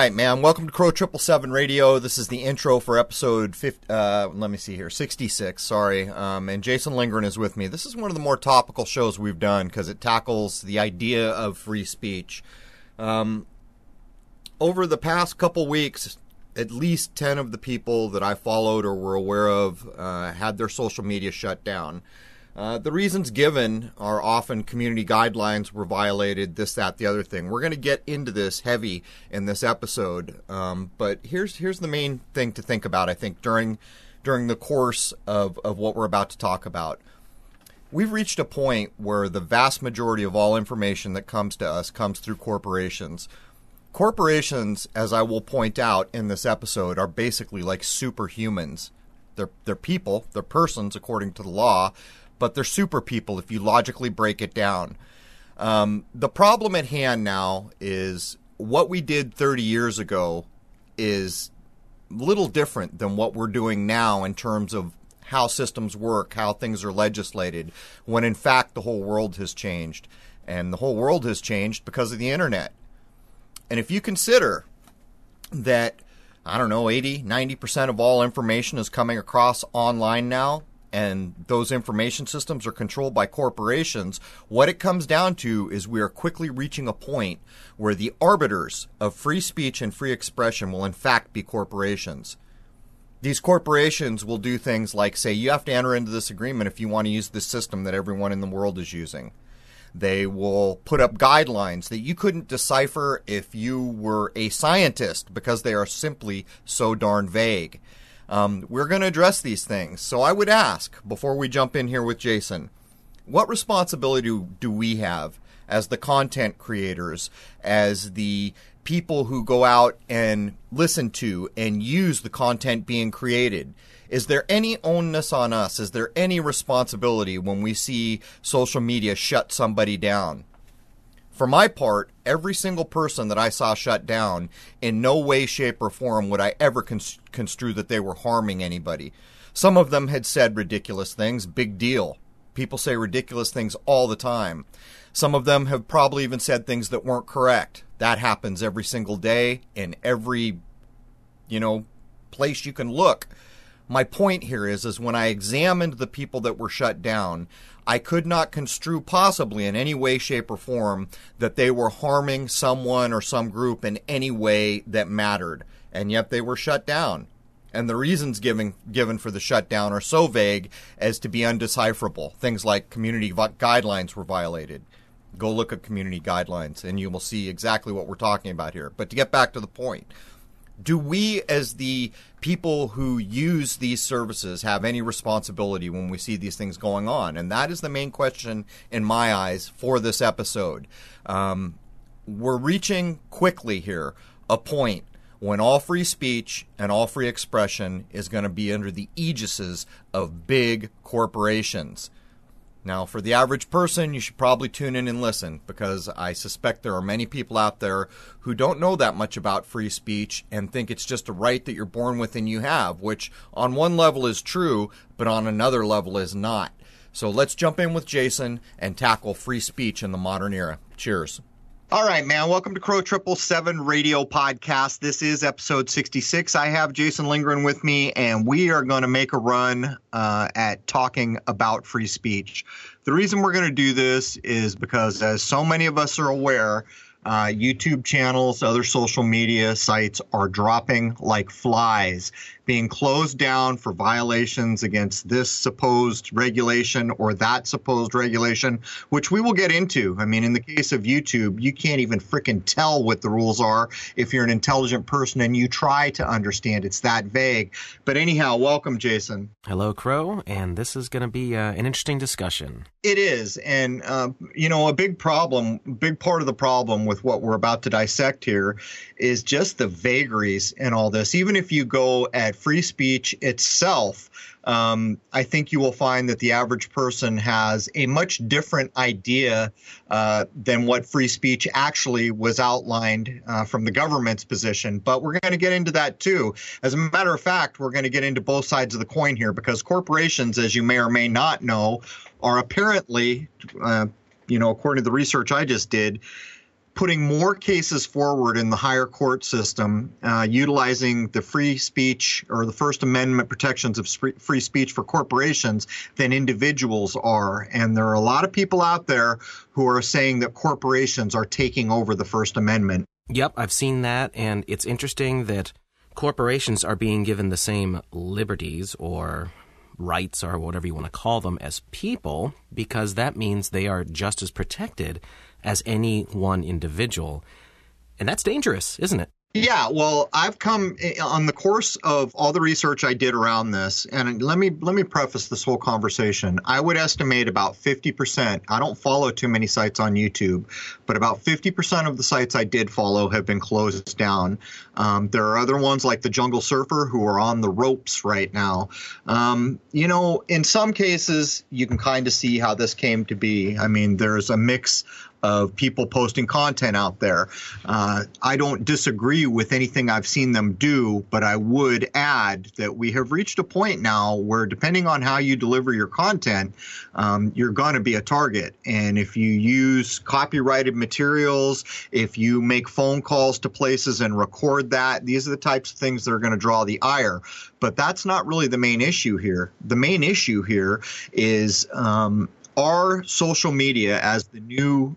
right, man. Welcome to Crow Triple Seven Radio. This is the intro for episode 50, uh, let me see here, 66, sorry. Um, and Jason Lindgren is with me. This is one of the more topical shows we've done because it tackles the idea of free speech. Um, over the past couple weeks, at least 10 of the people that I followed or were aware of uh, had their social media shut down. Uh, the reasons given are often community guidelines were violated, this, that, the other thing. We're going to get into this heavy in this episode, um, but here's here's the main thing to think about. I think during during the course of of what we're about to talk about, we've reached a point where the vast majority of all information that comes to us comes through corporations. Corporations, as I will point out in this episode, are basically like superhumans. They're they're people, they're persons according to the law, but they're super people if you logically break it down. Um, the problem at hand now is what we did 30 years ago is little different than what we're doing now in terms of how systems work, how things are legislated, when in fact the whole world has changed. And the whole world has changed because of the internet. And if you consider that, I don't know, 80, 90% of all information is coming across online now, and those information systems are controlled by corporations, what it comes down to is we are quickly reaching a point where the arbiters of free speech and free expression will in fact be corporations. These corporations will do things like say, you have to enter into this agreement if you want to use the system that everyone in the world is using. They will put up guidelines that you couldn't decipher if you were a scientist because they are simply so darn vague. Um, we're going to address these things. So I would ask, before we jump in here with Jason, what responsibility do, we have as the content creators, as the people who go out and listen to and use the content being created? Is there any onus on us? Is there any responsibility when we see social media shut somebody down? For my part, every single person that I saw shut down, in no way, shape, or form would I ever construe that they were harming anybody. Some of them had said ridiculous things, big deal. People say ridiculous things all the time. Some of them have probably even said things that weren't correct. That happens every single day in every, you know, place you can look. My point here is, is when I examined the people that were shut down, I could not construe possibly in any way, shape, or form that they were harming someone or some group in any way that mattered. And yet they were shut down. And the reasons given given for the shutdown are so vague as to be undecipherable. Things like community guidelines were violated. Go look at community guidelines and you will see exactly what we're talking about here. But to get back to the point, do we as the people who use these services have any responsibility when we see these things going on? And that is the main question in my eyes for this episode. Um, we're reaching quickly here a point when all free speech and all free expression is going to be under the aegises of big corporations now, for the average person, you should probably tune in and listen because I suspect there are many people out there who don't know that much about free speech and think it's just a right that you're born with and you have, which on one level is true, but on another level is not. So let's jump in with Jason and tackle free speech in the modern era. Cheers. All right, man. Welcome to Crow Triple Seven Radio Podcast. This is episode 66. I have Jason Lindgren with me, and we are going to make a run uh, at talking about free speech. The reason we're going to do this is because, as so many of us are aware, uh, YouTube channels, other social media sites are dropping like flies, being closed down for violations against this supposed regulation or that supposed regulation, which we will get into. I mean, in the case of YouTube, you can't even freaking tell what the rules are if you're an intelligent person and you try to understand. It's that vague. But anyhow, welcome, Jason. Hello, Crow, and this is going to be uh, an interesting discussion. It is. And, uh, you know, a big problem, big part of the problem with what we're about to dissect here is just the vagaries in all this. Even if you go at free speech itself, um, I think you will find that the average person has a much different idea uh, than what free speech actually was outlined uh, from the government's position. But we're going to get into that too. As a matter of fact, we're going to get into both sides of the coin here because corporations, as you may or may not know, are apparently, uh, you know, according to the research I just did, putting more cases forward in the higher court system, uh, utilizing the free speech or the First Amendment protections of free speech for corporations than individuals are. And there are a lot of people out there who are saying that corporations are taking over the First Amendment. Yep, I've seen that. And it's interesting that corporations are being given the same liberties or rights or whatever you want to call them as people because that means they are just as protected as any one individual. And that's dangerous, isn't it? Yeah, well, I've come eh, on the course of all the research I did around this, and let me let me preface this whole conversation. I would estimate about 50%. I don't follow too many sites on YouTube, but about 50% of the sites I did follow have been closed down. Um, there are other ones like the Jungle Surfer who are on the ropes right now. Um, you know, in some cases, you can kind of see how this came to be. I mean, there's a mix of people posting content out there. Uh, I don't disagree with anything I've seen them do, but I would add that we have reached a point now where, depending on how you deliver your content, um, you're going to be a target. And if you use copyrighted materials, if you make phone calls to places and record that, these are the types of things that are going to draw the ire. But that's not really the main issue here. The main issue here is um, are social media as the new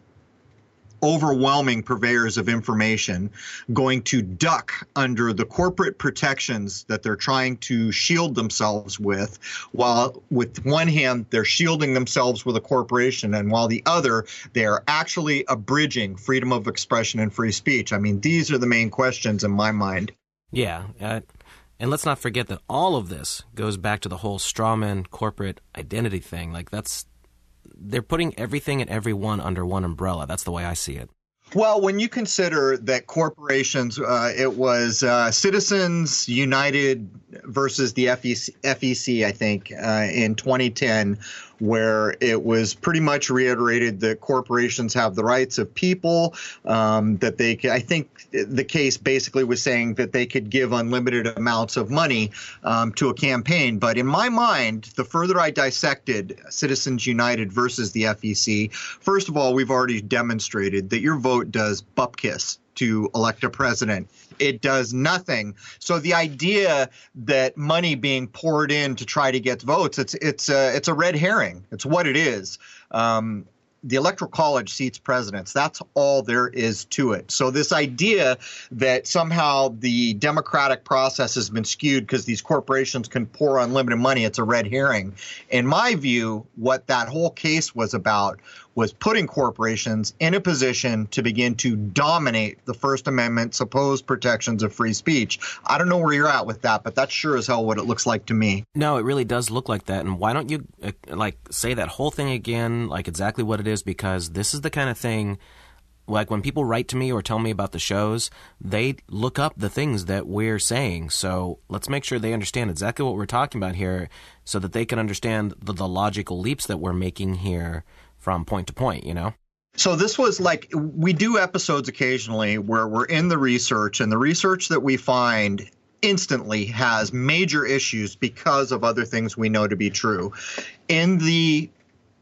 overwhelming purveyors of information going to duck under the corporate protections that they're trying to shield themselves with while with one hand they're shielding themselves with a corporation and while the other they're actually abridging freedom of expression and free speech. I mean these are the main questions in my mind. Yeah uh, and let's not forget that all of this goes back to the whole strawman corporate identity thing. Like that's they're putting everything and everyone under one umbrella. That's the way I see it. Well, when you consider that corporations, uh, it was uh, Citizens United versus the FEC, FEC I think, uh, in 2010, where it was pretty much reiterated that corporations have the rights of people. Um, that they, I think, the case basically was saying that they could give unlimited amounts of money um, to a campaign. But in my mind, the further I dissected Citizens United versus the FEC, first of all, we've already demonstrated that your vote does bupkis to elect a president. It does nothing. So the idea that money being poured in to try to get votes, it's it's a, it's a red herring. It's what it is. Um, the electoral college seats presidents. That's all there is to it. So this idea that somehow the democratic process has been skewed because these corporations can pour unlimited money, it's a red herring. In my view, what that whole case was about was putting corporations in a position to begin to dominate the First Amendment supposed protections of free speech. I don't know where you're at with that, but that's sure as hell what it looks like to me. No, it really does look like that. And why don't you uh, like say that whole thing again, like exactly what it is? Because this is the kind of thing like when people write to me or tell me about the shows, they look up the things that we're saying. So let's make sure they understand exactly what we're talking about here so that they can understand the, the logical leaps that we're making here from point to point, you know? So this was like we do episodes occasionally where we're in the research and the research that we find instantly has major issues because of other things we know to be true. In the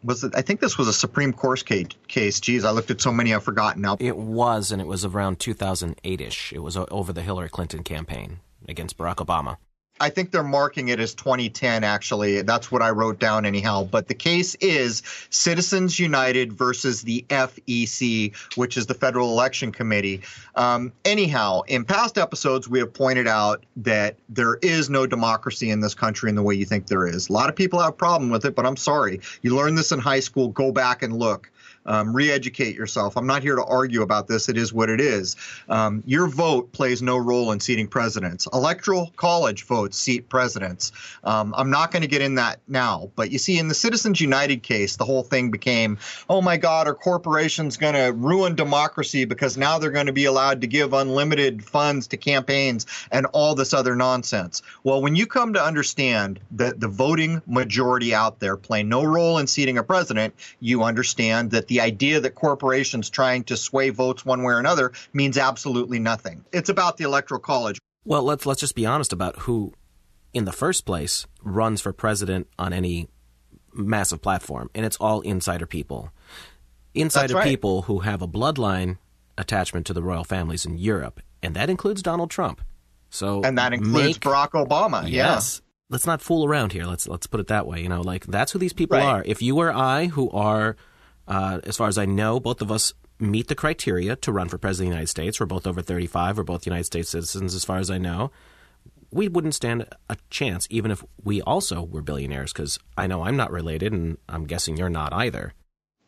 was it, I think this was a Supreme Court case. Case, geez, I looked at so many I've forgotten now. It was, and it was around 2008ish. It was over the Hillary Clinton campaign against Barack Obama. I think they're marking it as 2010, actually. That's what I wrote down, anyhow. But the case is Citizens United versus the FEC, which is the Federal Election Committee. Um, anyhow, in past episodes, we have pointed out that there is no democracy in this country in the way you think there is. A lot of people have a problem with it, but I'm sorry. You learned this in high school. Go back and look um, re-educate yourself. I'm not here to argue about this. It is what it is. Um, your vote plays no role in seating presidents. Electoral college votes seat presidents. Um, I'm not going to get in that now, but you see, in the Citizens United case, the whole thing became, oh my God, are corporations going to ruin democracy because now they're going to be allowed to give unlimited funds to campaigns and all this other nonsense. Well, when you come to understand that the voting majority out there play no role in seating a president, you understand that the idea that corporations trying to sway votes one way or another means absolutely nothing. It's about the electoral college. Well, let's let's just be honest about who in the first place runs for president on any massive platform, and it's all insider people. Insider right. people who have a bloodline attachment to the royal families in Europe, and that includes Donald Trump. So and that includes make, Barack Obama. Yes. Let's not fool around here. Let's let's put it that way. You know, like that's who these people right. are. If you or I, who are, uh, as far as I know, both of us meet the criteria to run for president of the United States. We're both over 35. We're both United States citizens, as far as I know. We wouldn't stand a chance, even if we also were billionaires, because I know I'm not related, and I'm guessing you're not either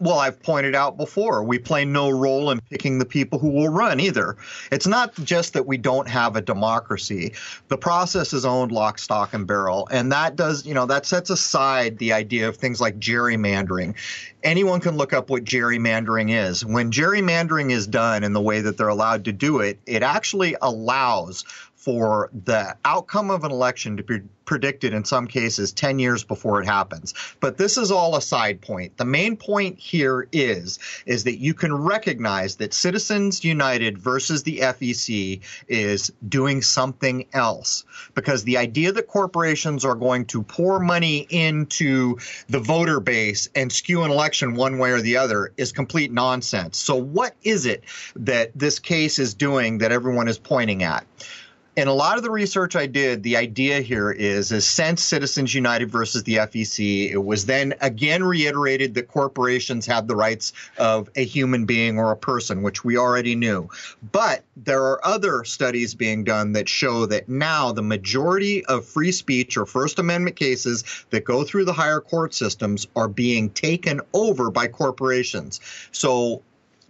well, I've pointed out before, we play no role in picking the people who will run either. It's not just that we don't have a democracy. The process is owned lock, stock, and barrel. And that does, you know, that sets aside the idea of things like gerrymandering. Anyone can look up what gerrymandering is. When gerrymandering is done in the way that they're allowed to do it, it actually allows for the outcome of an election to be predicted in some cases 10 years before it happens. But this is all a side point. The main point here is is that you can recognize that Citizens United versus the FEC is doing something else because the idea that corporations are going to pour money into the voter base and skew an election one way or the other is complete nonsense. So what is it that this case is doing that everyone is pointing at? In a lot of the research I did, the idea here is, is since Citizens United versus the FEC, it was then again reiterated that corporations have the rights of a human being or a person, which we already knew. But there are other studies being done that show that now the majority of free speech or First Amendment cases that go through the higher court systems are being taken over by corporations. So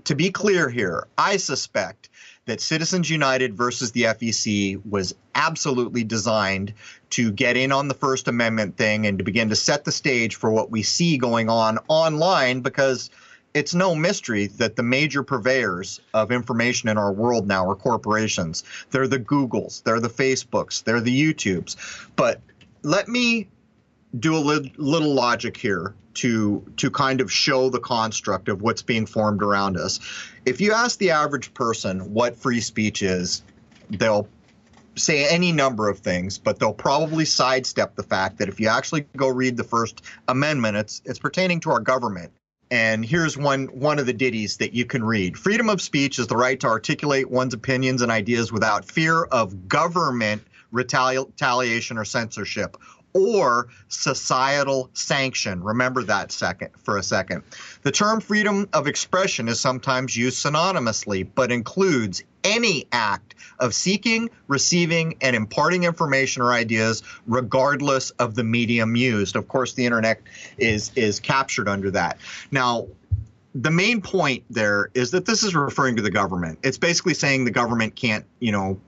to be clear here, I suspect that Citizens United versus the FEC was absolutely designed to get in on the First Amendment thing and to begin to set the stage for what we see going on online because it's no mystery that the major purveyors of information in our world now are corporations. They're the Googles, they're the Facebooks, they're the YouTubes. But let me do a li- little logic here to to kind of show the construct of what's being formed around us. If you ask the average person what free speech is, they'll say any number of things, but they'll probably sidestep the fact that if you actually go read the First Amendment, it's it's pertaining to our government. And here's one one of the ditties that you can read. Freedom of speech is the right to articulate one's opinions and ideas without fear of government retaliation or censorship or societal sanction. Remember that second for a second. The term freedom of expression is sometimes used synonymously, but includes any act of seeking, receiving, and imparting information or ideas, regardless of the medium used. Of course, the internet is is captured under that. Now, the main point there is that this is referring to the government. It's basically saying the government can't, you know,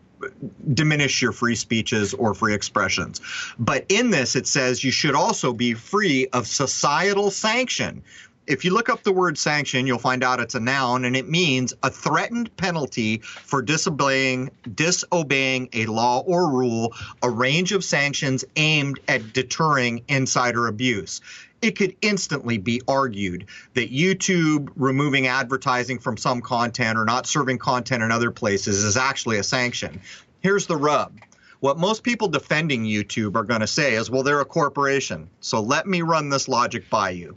diminish your free speeches or free expressions. But in this, it says you should also be free of societal sanction. If you look up the word sanction, you'll find out it's a noun and it means a threatened penalty for disobeying disobeying a law or rule, a range of sanctions aimed at deterring insider abuse it could instantly be argued that YouTube removing advertising from some content or not serving content in other places is actually a sanction. Here's the rub. What most people defending YouTube are going to say is, well, they're a corporation. So let me run this logic by you.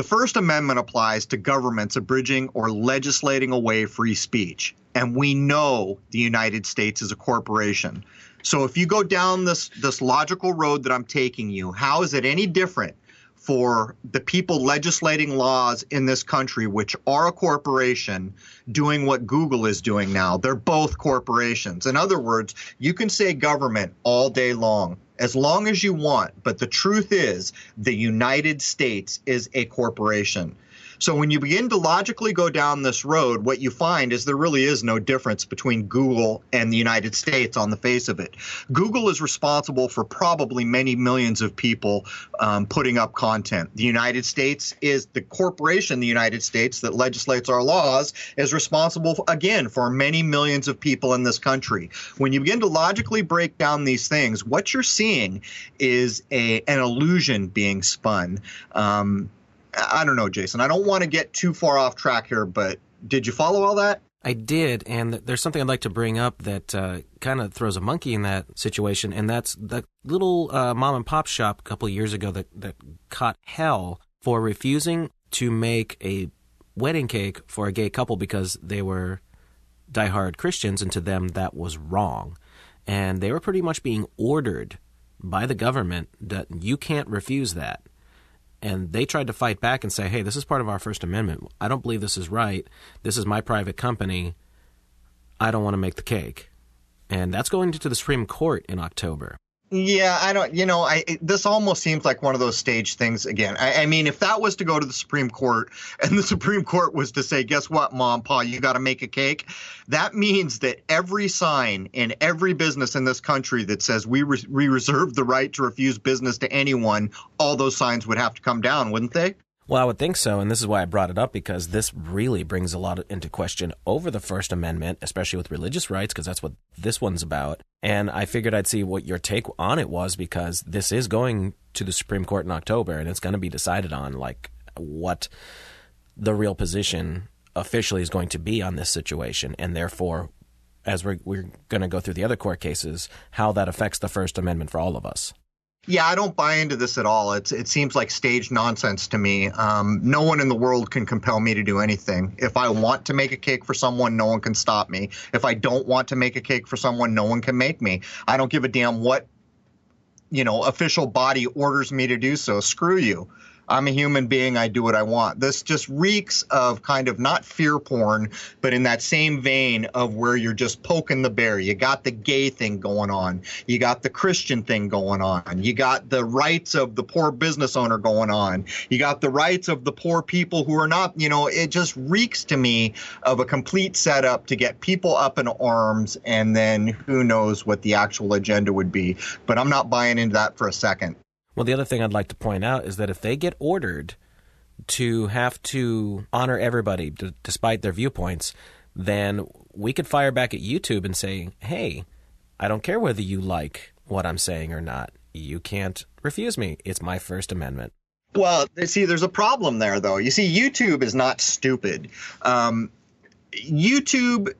The First Amendment applies to governments abridging or legislating away free speech. And we know the United States is a corporation. So if you go down this, this logical road that I'm taking you, how is it any different for the people legislating laws in this country, which are a corporation, doing what Google is doing now. They're both corporations. In other words, you can say government all day long, as long as you want, but the truth is the United States is a corporation. So when you begin to logically go down this road, what you find is there really is no difference between Google and the United States on the face of it. Google is responsible for probably many millions of people um, putting up content. The United States is the corporation, the United States, that legislates our laws, is responsible, again, for many millions of people in this country. When you begin to logically break down these things, what you're seeing is a, an illusion being spun. Um, I don't know, Jason. I don't want to get too far off track here, but did you follow all that? I did, and there's something I'd like to bring up that uh, kind of throws a monkey in that situation, and that's the little uh, mom and pop shop a couple years ago that, that caught hell for refusing to make a wedding cake for a gay couple because they were diehard Christians, and to them that was wrong. And they were pretty much being ordered by the government that you can't refuse that. And they tried to fight back and say, hey, this is part of our First Amendment. I don't believe this is right. This is my private company. I don't want to make the cake. And that's going to the Supreme Court in October. Yeah, I don't. You know, I this almost seems like one of those stage things again. I, I, mean, if that was to go to the Supreme Court, and the Supreme Court was to say, "Guess what, Mom, Pa, you got to make a cake," that means that every sign in every business in this country that says we re- we reserve the right to refuse business to anyone, all those signs would have to come down, wouldn't they? Well, I would think so, and this is why I brought it up because this really brings a lot into question over the First Amendment, especially with religious rights, because that's what this one's about. And I figured I'd see what your take on it was because this is going to the Supreme Court in October, and it's going to be decided on like what the real position officially is going to be on this situation, and therefore, as we're, we're going to go through the other court cases, how that affects the First Amendment for all of us. Yeah, I don't buy into this at all. It's it seems like staged nonsense to me. Um, no one in the world can compel me to do anything. If I want to make a cake for someone, no one can stop me. If I don't want to make a cake for someone, no one can make me. I don't give a damn what you know official body orders me to do so. Screw you. I'm a human being. I do what I want. This just reeks of kind of not fear porn, but in that same vein of where you're just poking the bear. You got the gay thing going on. You got the Christian thing going on. You got the rights of the poor business owner going on. You got the rights of the poor people who are not, you know, it just reeks to me of a complete setup to get people up in arms and then who knows what the actual agenda would be. But I'm not buying into that for a second. Well, the other thing I'd like to point out is that if they get ordered to have to honor everybody d- despite their viewpoints, then we could fire back at YouTube and say, hey, I don't care whether you like what I'm saying or not. You can't refuse me. It's my First Amendment. Well, see, there's a problem there, though. You see, YouTube is not stupid. Um, YouTube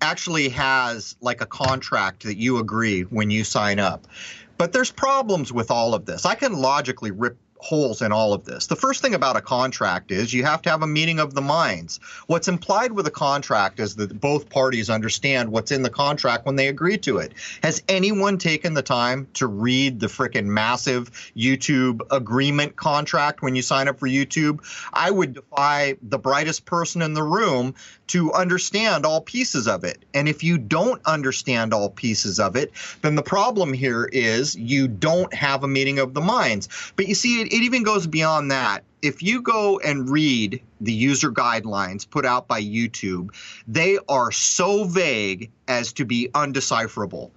actually has like a contract that you agree when you sign up. But there's problems with all of this. I can logically rip holes in all of this. The first thing about a contract is you have to have a meeting of the minds. What's implied with a contract is that both parties understand what's in the contract when they agree to it. Has anyone taken the time to read the frickin' massive YouTube agreement contract when you sign up for YouTube? I would defy the brightest person in the room to understand all pieces of it. And if you don't understand all pieces of it, then the problem here is you don't have a meeting of the minds. But you see, it, it even goes beyond that. If you go and read the user guidelines put out by YouTube, they are so vague as to be undecipherable.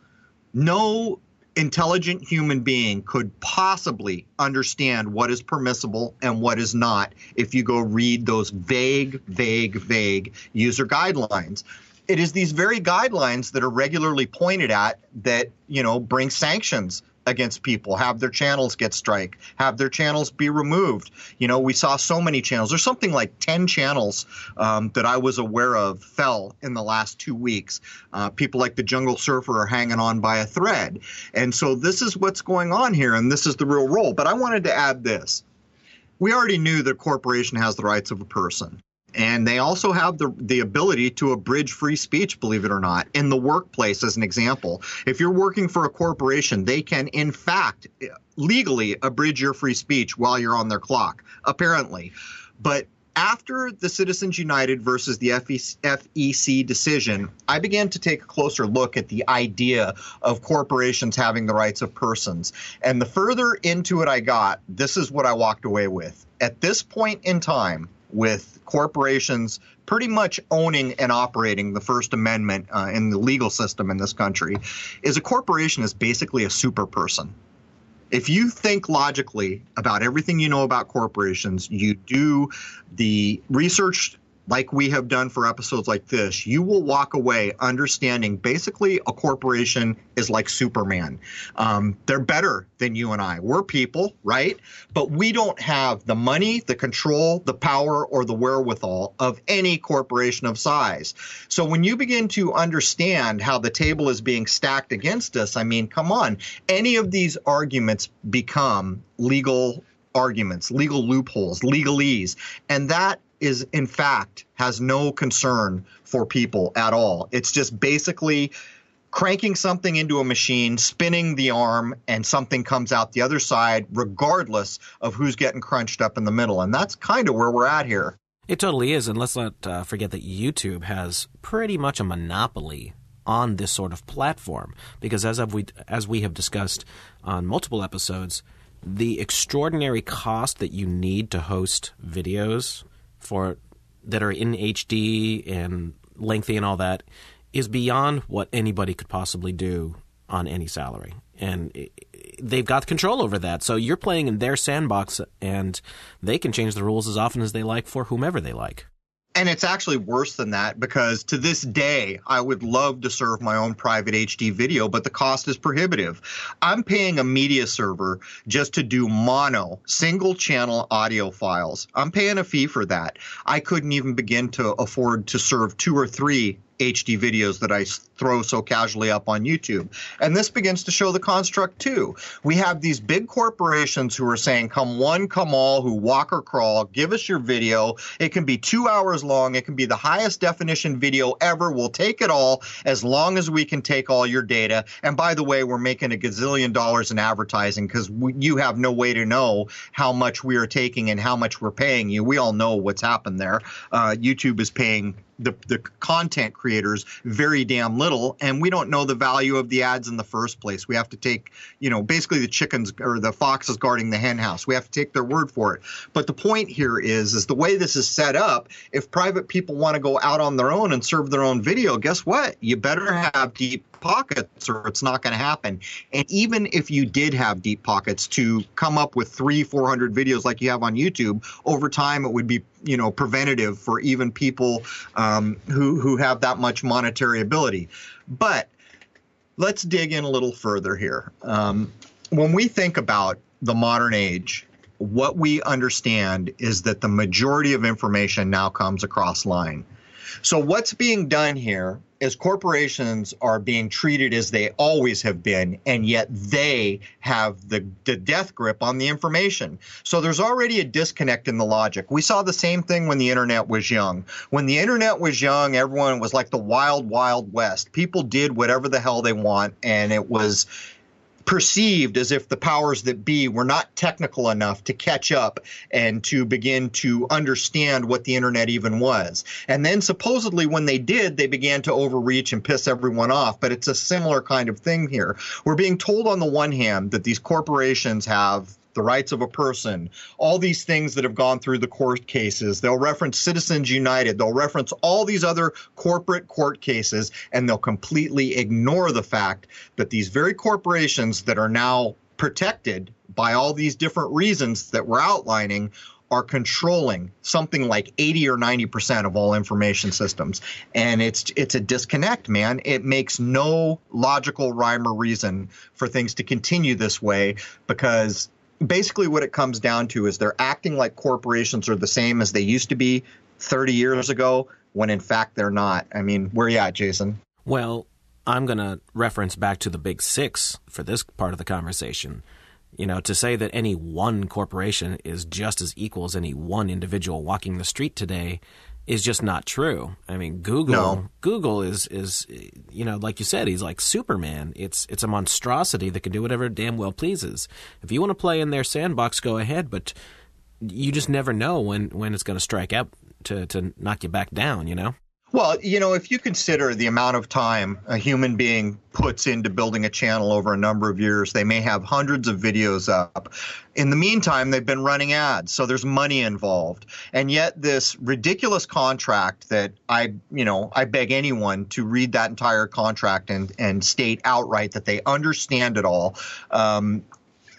No intelligent human being could possibly understand what is permissible and what is not if you go read those vague, vague, vague user guidelines. It is these very guidelines that are regularly pointed at that, you know, bring sanctions against people, have their channels get strike, have their channels be removed. You know, we saw so many channels. There's something like 10 channels um, that I was aware of fell in the last two weeks. Uh, people like the Jungle Surfer are hanging on by a thread. And so this is what's going on here, and this is the real role. But I wanted to add this. We already knew that corporation has the rights of a person. And they also have the, the ability to abridge free speech, believe it or not, in the workplace, as an example. If you're working for a corporation, they can, in fact, legally abridge your free speech while you're on their clock, apparently. But after the Citizens United versus the FEC decision, I began to take a closer look at the idea of corporations having the rights of persons. And the further into it I got, this is what I walked away with. At this point in time, with corporations pretty much owning and operating the First Amendment uh, in the legal system in this country, is a corporation is basically a super person. If you think logically about everything you know about corporations, you do the research like we have done for episodes like this, you will walk away understanding basically a corporation is like Superman. Um, they're better than you and I. We're people, right? But we don't have the money, the control, the power, or the wherewithal of any corporation of size. So when you begin to understand how the table is being stacked against us, I mean, come on, any of these arguments become legal arguments, legal loopholes, legalese. And that is in fact has no concern for people at all. It's just basically cranking something into a machine, spinning the arm, and something comes out the other side, regardless of who's getting crunched up in the middle. And that's kind of where we're at here. It totally is. And let's not uh, forget that YouTube has pretty much a monopoly on this sort of platform because as we as we have discussed on multiple episodes the extraordinary cost that you need to host videos for that are in HD and lengthy and all that is beyond what anybody could possibly do on any salary. And they've got control over that. So you're playing in their sandbox and they can change the rules as often as they like for whomever they like. And it's actually worse than that because to this day, I would love to serve my own private HD video, but the cost is prohibitive. I'm paying a media server just to do mono, single channel audio files. I'm paying a fee for that. I couldn't even begin to afford to serve two or three HD videos that I throw so casually up on YouTube. And this begins to show the construct too. We have these big corporations who are saying, come one, come all, who walk or crawl, give us your video. It can be two hours long. It can be the highest definition video ever. We'll take it all as long as we can take all your data. And by the way, we're making a gazillion dollars in advertising because you have no way to know how much we are taking and how much we're paying you. We all know what's happened there. Uh, YouTube is paying the, the content creators very damn little and we don't know the value of the ads in the first place. We have to take you know basically the chickens or the foxes guarding the hen house. We have to take their word for it. But the point here is is the way this is set up if private people want to go out on their own and serve their own video guess what? You better have deep pockets or it's not going to happen. And even if you did have deep pockets to come up with three, 400 videos like you have on YouTube, over time it would be, you know, preventative for even people um, who, who have that much monetary ability. But let's dig in a little further here. Um, when we think about the modern age, what we understand is that the majority of information now comes across line. So what's being done here is corporations are being treated as they always have been, and yet they have the, the death grip on the information. So there's already a disconnect in the logic. We saw the same thing when the internet was young. When the internet was young, everyone was like the wild, wild west. People did whatever the hell they want, and it was perceived as if the powers that be were not technical enough to catch up and to begin to understand what the internet even was. And then supposedly when they did, they began to overreach and piss everyone off. But it's a similar kind of thing here. We're being told on the one hand that these corporations have the rights of a person, all these things that have gone through the court cases. They'll reference Citizens United. They'll reference all these other corporate court cases, and they'll completely ignore the fact that these very corporations that are now protected by all these different reasons that we're outlining are controlling something like 80 or 90 percent of all information systems and it's it's a disconnect man it makes no logical rhyme or reason for things to continue this way because basically what it comes down to is they're acting like corporations are the same as they used to be 30 years ago when in fact they're not. I mean, where are you at, Jason? Well, I'm going to reference back to the big six for this part of the conversation. You know, to say that any one corporation is just as equal as any one individual walking the street today is just not true. I mean, Google no. Google is is you know, like you said, he's like Superman. It's it's a monstrosity that can do whatever damn well pleases. If you want to play in their sandbox, go ahead, but you just never know when when it's going to strike out to to knock you back down, you know? Well, you know, if you consider the amount of time a human being puts into building a channel over a number of years, they may have hundreds of videos up. In the meantime, they've been running ads, so there's money involved. And yet, this ridiculous contract that I, you know, I beg anyone to read that entire contract and, and state outright that they understand it all. Um,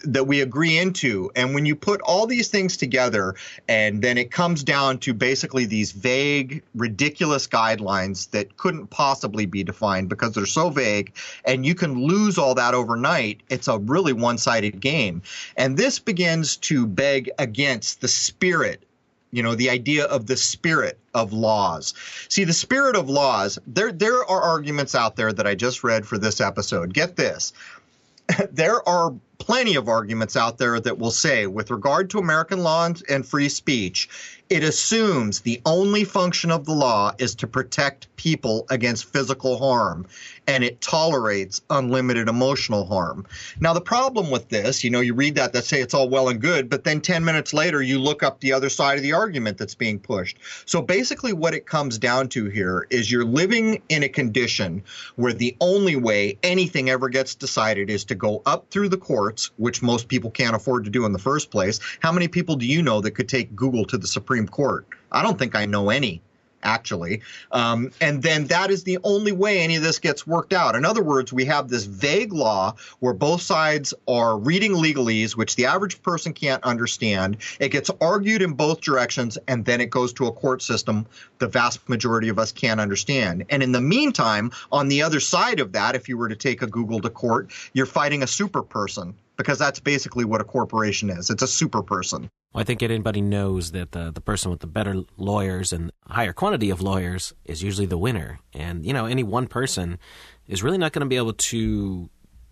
that we agree into. And when you put all these things together, and then it comes down to basically these vague, ridiculous guidelines that couldn't possibly be defined because they're so vague, and you can lose all that overnight, it's a really one sided game. And this begins to beg against the spirit you know the idea of the spirit of laws see the spirit of laws there there are arguments out there that i just read for this episode get this there are plenty of arguments out there that will say, with regard to American law and free speech, It assumes the only function of the law is to protect people against physical harm, and it tolerates unlimited emotional harm. Now, the problem with this, you know, you read that, that say it's all well and good, but then 10 minutes later, you look up the other side of the argument that's being pushed. So basically, what it comes down to here is you're living in a condition where the only way anything ever gets decided is to go up through the courts, which most people can't afford to do in the first place. How many people do you know that could take Google to the Supreme Court? I don't think I know any actually. Um, and then that is the only way any of this gets worked out. In other words, we have this vague law where both sides are reading legalese, which the average person can't understand. It gets argued in both directions, and then it goes to a court system the vast majority of us can't understand. And in the meantime, on the other side of that, if you were to take a Google to court, you're fighting a super person because that's basically what a corporation is. It's a super person. Well, I think anybody knows that the the person with the better lawyers and higher quantity of lawyers is usually the winner. And you know, any one person is really not going to be able to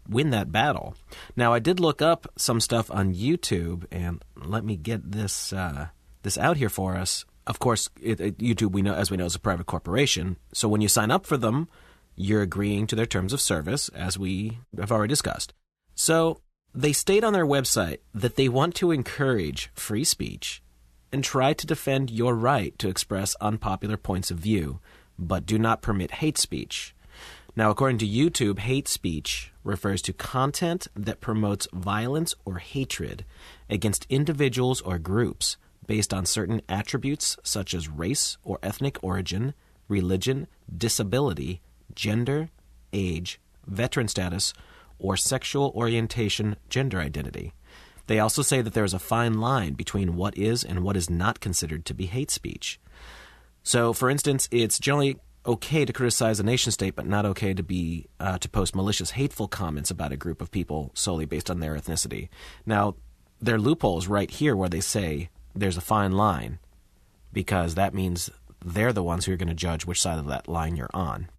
win that battle. Now, I did look up some stuff on YouTube, and let me get this uh, this out here for us. Of course, it, it, YouTube, we know as we know, is a private corporation. So when you sign up for them, you're agreeing to their terms of service, as we have already discussed. So they state on their website that they want to encourage free speech and try to defend your right to express unpopular points of view, but do not permit hate speech. Now, according to YouTube, hate speech refers to content that promotes violence or hatred against individuals or groups based on certain attributes such as race or ethnic origin, religion, disability, gender, age, veteran status, or sexual orientation, gender identity. They also say that there is a fine line between what is and what is not considered to be hate speech. So, for instance, it's generally okay to criticize a nation state, but not okay to be uh, to post malicious, hateful comments about a group of people solely based on their ethnicity. Now, there are loopholes right here where they say there's a fine line, because that means they're the ones who are going to judge which side of that line you're on.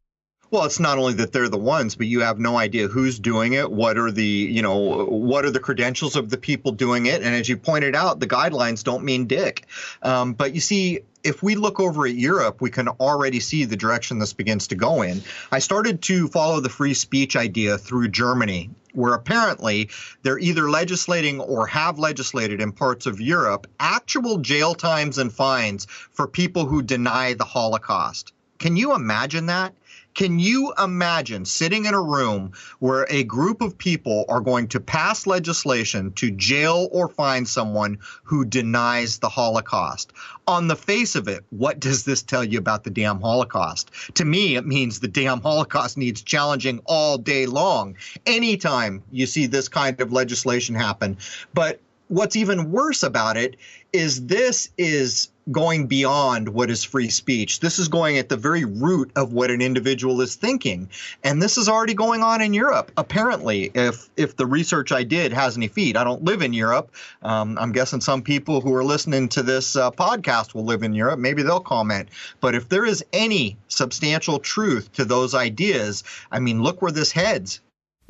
Well, it's not only that they're the ones, but you have no idea who's doing it. What are the, you know, what are the credentials of the people doing it? And as you pointed out, the guidelines don't mean dick. Um, but you see, if we look over at Europe, we can already see the direction this begins to go in. I started to follow the free speech idea through Germany, where apparently they're either legislating or have legislated in parts of Europe actual jail times and fines for people who deny the Holocaust. Can you imagine that? Can you imagine sitting in a room where a group of people are going to pass legislation to jail or fine someone who denies the Holocaust? On the face of it, what does this tell you about the damn Holocaust? To me, it means the damn Holocaust needs challenging all day long. Anytime you see this kind of legislation happen. But what's even worse about it is this is going beyond what is free speech. This is going at the very root of what an individual is thinking. And this is already going on in Europe, apparently, if, if the research I did has any feet. I don't live in Europe. Um, I'm guessing some people who are listening to this uh, podcast will live in Europe. Maybe they'll comment. But if there is any substantial truth to those ideas, I mean, look where this heads.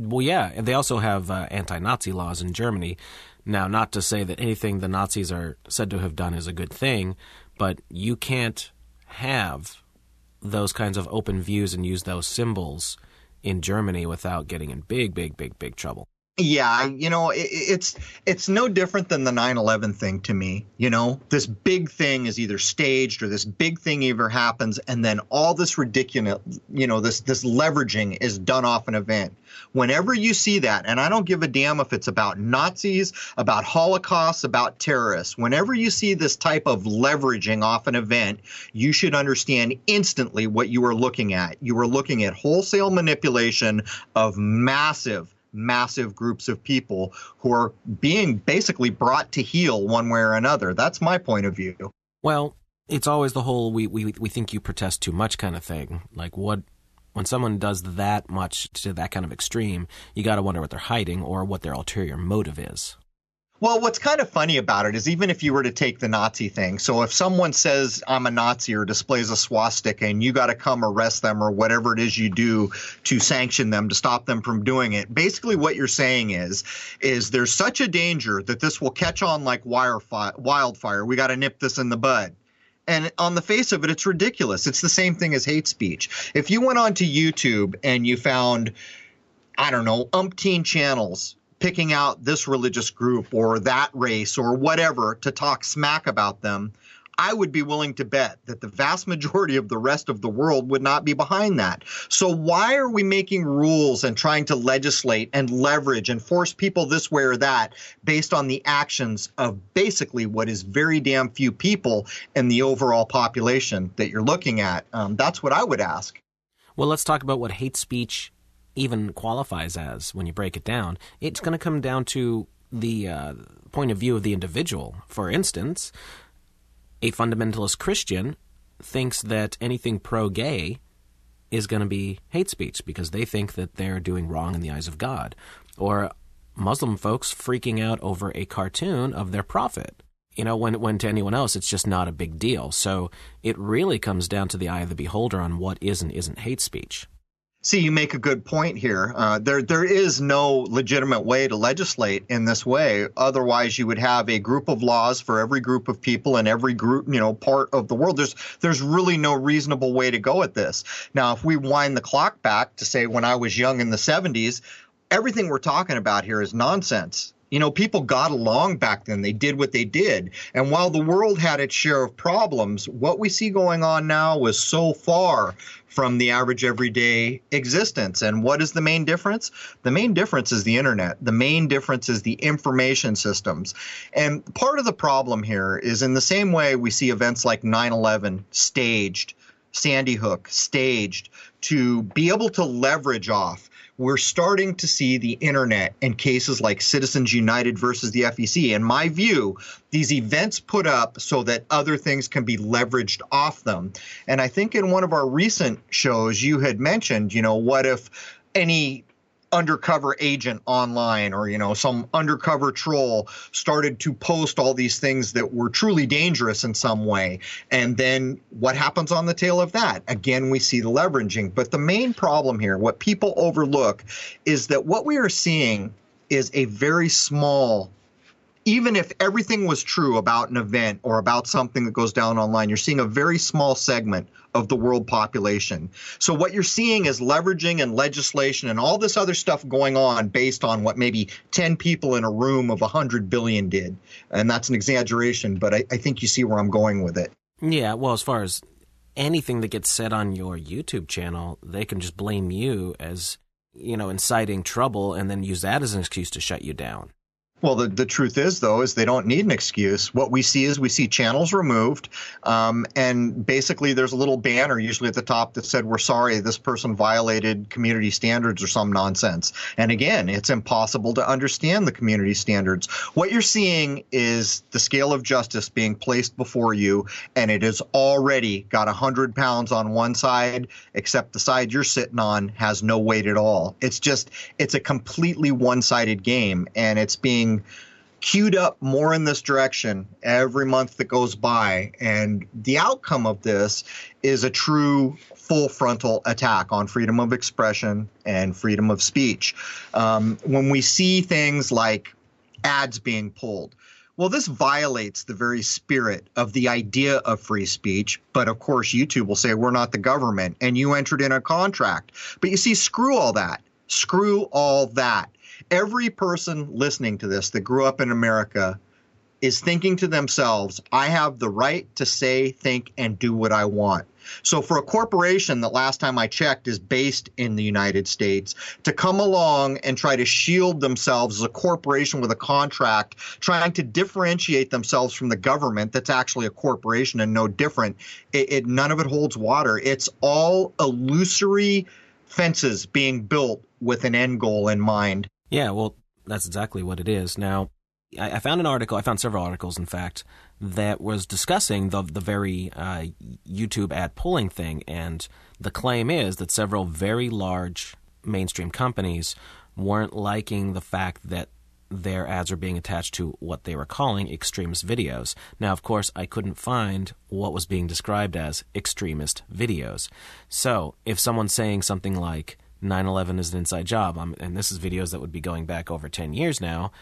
Well, yeah, and they also have uh, anti-Nazi laws in Germany now, not to say that anything the Nazis are said to have done is a good thing, but you can't have those kinds of open views and use those symbols in Germany without getting in big, big, big, big trouble. Yeah, you know, it, it's it's no different than the 9/11 thing to me. You know, this big thing is either staged or this big thing either happens, and then all this ridiculous, you know, this this leveraging is done off an event. Whenever you see that, and I don't give a damn if it's about Nazis, about Holocaust, about terrorists. Whenever you see this type of leveraging off an event, you should understand instantly what you are looking at. You are looking at wholesale manipulation of massive massive groups of people who are being basically brought to heel one way or another. That's my point of view. Well, it's always the whole we, we, we think you protest too much kind of thing. Like, what, when someone does that much to that kind of extreme, you got to wonder what they're hiding or what their ulterior motive is. Well, what's kind of funny about it is even if you were to take the Nazi thing, so if someone says I'm a Nazi or displays a swastika and you got to come arrest them or whatever it is you do to sanction them to stop them from doing it, basically what you're saying is is there's such a danger that this will catch on like wildfire. We got to nip this in the bud. And on the face of it, it's ridiculous. It's the same thing as hate speech. If you went onto YouTube and you found I don't know, umpteen channels picking out this religious group or that race or whatever to talk smack about them, I would be willing to bet that the vast majority of the rest of the world would not be behind that. So, why are we making rules and trying to legislate and leverage and force people this way or that based on the actions of basically what is very damn few people in the overall population that you're looking at? Um, that's what I would ask. Well, let's talk about what hate speech even qualifies as when you break it down. It's going to come down to the uh, point of view of the individual. For instance, a fundamentalist Christian thinks that anything pro gay is going to be hate speech because they think that they're doing wrong in the eyes of God. Or Muslim folks freaking out over a cartoon of their prophet. You know, when, when to anyone else, it's just not a big deal. So it really comes down to the eye of the beholder on what is and isn't hate speech. See, you make a good point here. Uh, there, there is no legitimate way to legislate in this way. Otherwise, you would have a group of laws for every group of people in every group, you know, part of the world. There's, there's really no reasonable way to go at this. Now, if we wind the clock back to say when I was young in the 70s, everything we're talking about here is nonsense. You know, people got along back then. They did what they did. And while the world had its share of problems, what we see going on now is so far from the average everyday existence. And what is the main difference? The main difference is the internet. The main difference is the information systems. And part of the problem here is in the same way we see events like 9 11 staged, Sandy Hook staged to be able to leverage off we're starting to see the internet and cases like Citizens United versus the FEC. In my view, these events put up so that other things can be leveraged off them. And I think in one of our recent shows, you had mentioned, you know, what if any undercover agent online or you know some undercover troll started to post all these things that were truly dangerous in some way. And then what happens on the tail of that? Again we see the leveraging. But the main problem here what people overlook is that what we are seeing is a very small even if everything was true about an event or about something that goes down online, you're seeing a very small segment of the world population. So what you're seeing is leveraging and legislation and all this other stuff going on based on what maybe 10 people in a room of 100 billion did. And that's an exaggeration, but I, I think you see where I'm going with it. Yeah, well, as far as anything that gets said on your YouTube channel, they can just blame you as, you know, inciting trouble and then use that as an excuse to shut you down. Well, the, the truth is, though, is they don't need an excuse. What we see is we see channels removed, um, and basically there's a little banner usually at the top that said, "We're sorry, this person violated community standards or some nonsense." And again, it's impossible to understand the community standards. What you're seeing is the scale of justice being placed before you, and it has already got hundred pounds on one side, except the side you're sitting on has no weight at all. It's just it's a completely one-sided game, and it's being being queued up more in this direction every month that goes by. And the outcome of this is a true full frontal attack on freedom of expression and freedom of speech. Um, when we see things like ads being pulled, well, this violates the very spirit of the idea of free speech. But of course, YouTube will say, we're not the government, and you entered in a contract. But you see, screw all that. Screw all that every person listening to this that grew up in America is thinking to themselves, I have the right to say, think, and do what I want. So, for a corporation that last time I checked is based in the United States to come along and try to shield themselves as a corporation with a contract, trying to differentiate themselves from the government that's actually a corporation and no different, it, it none of it holds water. It's all illusory fences being built with an end goal in mind. Yeah, well, that's exactly what it is. Now, I, found an article, I found several articles, in fact, that was discussing the, the very uh, YouTube ad pulling thing. And the claim is that several very large mainstream companies weren't liking the fact that their ads were being attached to what they were calling extremist videos. Now, of course, I couldn't find what was being described as extremist videos. So, if someone's saying something like 9 11 is an inside job, um, and this is videos that would be going back over 10 years now,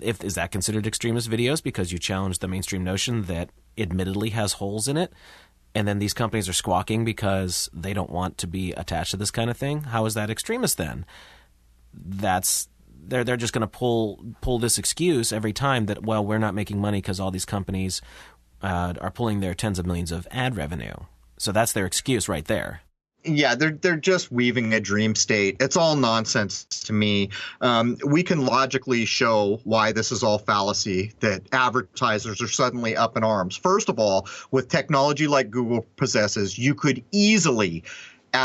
if is that considered extremist videos because you challenge the mainstream notion that admittedly has holes in it and then these companies are squawking because they don't want to be attached to this kind of thing? How is that extremist then? That's they're they're just going to pull pull this excuse every time that well we're not making money because all these companies uh, are pulling their tens of millions of ad revenue. So that's their excuse right there yeah, they're they're just weaving a dream state. It's all nonsense to me. Um, we can logically show why this is all fallacy. That advertisers are suddenly up in arms. First of all, with technology like Google possesses, you could easily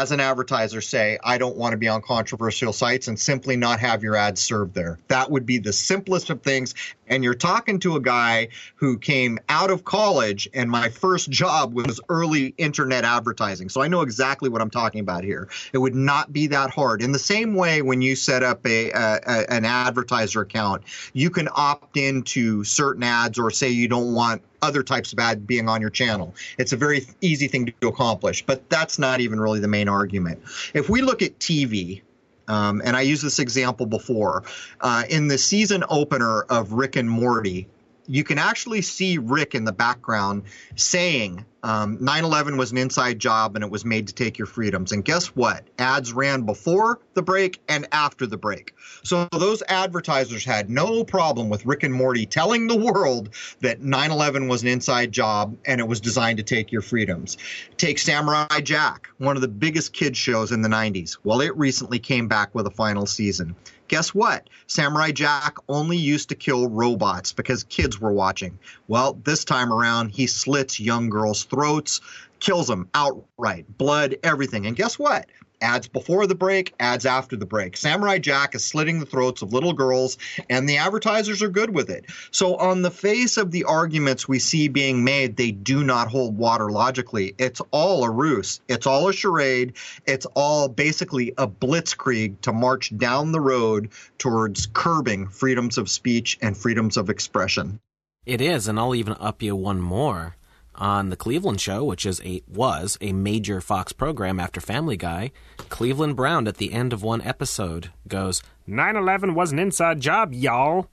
as an advertiser say i don't want to be on controversial sites and simply not have your ads served there. That would be the simplest of things. And you're talking to a guy who came out of college and my first job was early internet advertising. So i know exactly what i'm talking about here. It would not be that hard. In the same way when you set up a, a, a an advertiser account you can opt into certain ads or say you don't want other types of ad being on your channel. It's a very easy thing to accomplish, but that's not even really the main argument. If we look at TV, um, and I used this example before, uh, in the season opener of Rick and Morty, you can actually see Rick in the background saying um, 9/11 was an inside job and it was made to take your freedoms. And guess what? Ads ran before the break and after the break. So those advertisers had no problem with Rick and Morty telling the world that 9/11 was an inside job and it was designed to take your freedoms. Take Samurai Jack, one of the biggest kids shows in the 90s. Well, it recently came back with a final season. Guess what? Samurai Jack only used to kill robots because kids were watching. Well, this time around, he slits young girls' throats, kills them outright, blood, everything. And guess what? Ads before the break, ads after the break. Samurai Jack is slitting the throats of little girls, and the advertisers are good with it. So, on the face of the arguments we see being made, they do not hold water logically. It's all a ruse, it's all a charade, it's all basically a blitzkrieg to march down the road towards curbing freedoms of speech and freedoms of expression. It is, and I'll even up you one more on the Cleveland Show, which is a was a major Fox program after Family Guy, Cleveland Brown at the end of one episode goes, "9/11 was an inside job, y'all."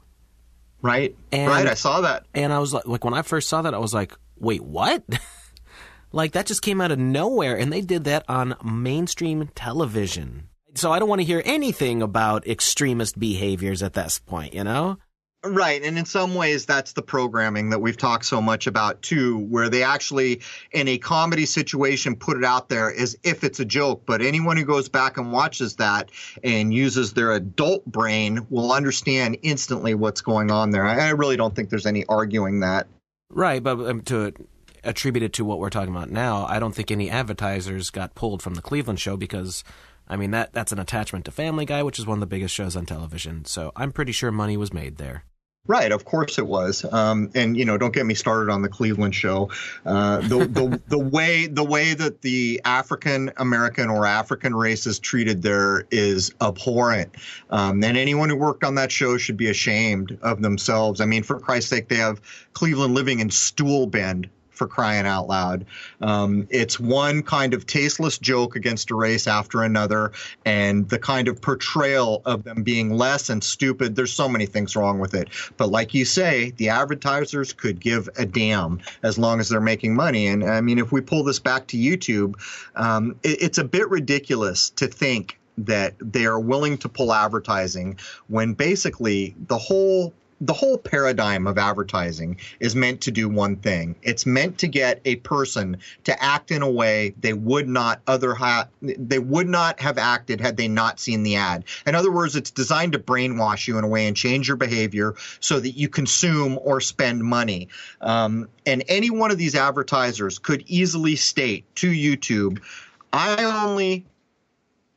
Right. And, right. I saw that. And I was like, like when I first saw that, I was like, "Wait, what?" like that just came out of nowhere, and they did that on mainstream television. So I don't want to hear anything about extremist behaviors at this point, you know? Right. And in some ways, that's the programming that we've talked so much about, too, where they actually, in a comedy situation, put it out there as if it's a joke. But anyone who goes back and watches that and uses their adult brain will understand instantly what's going on there. I, really don't think there's any arguing that. Right. But um, to attribute it to what we're talking about now, I don't think any advertisers got pulled from the Cleveland show because. I mean that that's an attachment to Family Guy, which is one of the biggest shows on television. So I'm pretty sure money was made there. Right, of course it was, um, and you know, don't get me started on the Cleveland show. Uh, the, the the way the way that the African American or African race is treated there is abhorrent, um, and anyone who worked on that show should be ashamed of themselves. I mean, for Christ's sake, they have Cleveland living in Stoolbend for crying out loud. Um, it's one kind of tasteless joke against a race after another, and the kind of portrayal of them being less and stupid. There's so many things wrong with it. But like you say, the advertisers could give a damn as long as they're making money. And I mean, if we pull this back to YouTube, um, it, it's a bit ridiculous to think that they are willing to pull advertising when basically the whole the whole paradigm of advertising is meant to do one thing. It's meant to get a person to act in a way they would not other ha- they would not have acted had they not seen the ad. In other words, it's designed to brainwash you in a way and change your behavior so that you consume or spend money. Um, and any one of these advertisers could easily state to YouTube, I only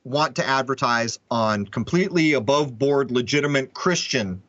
want to advertise on completely above board legitimate Christian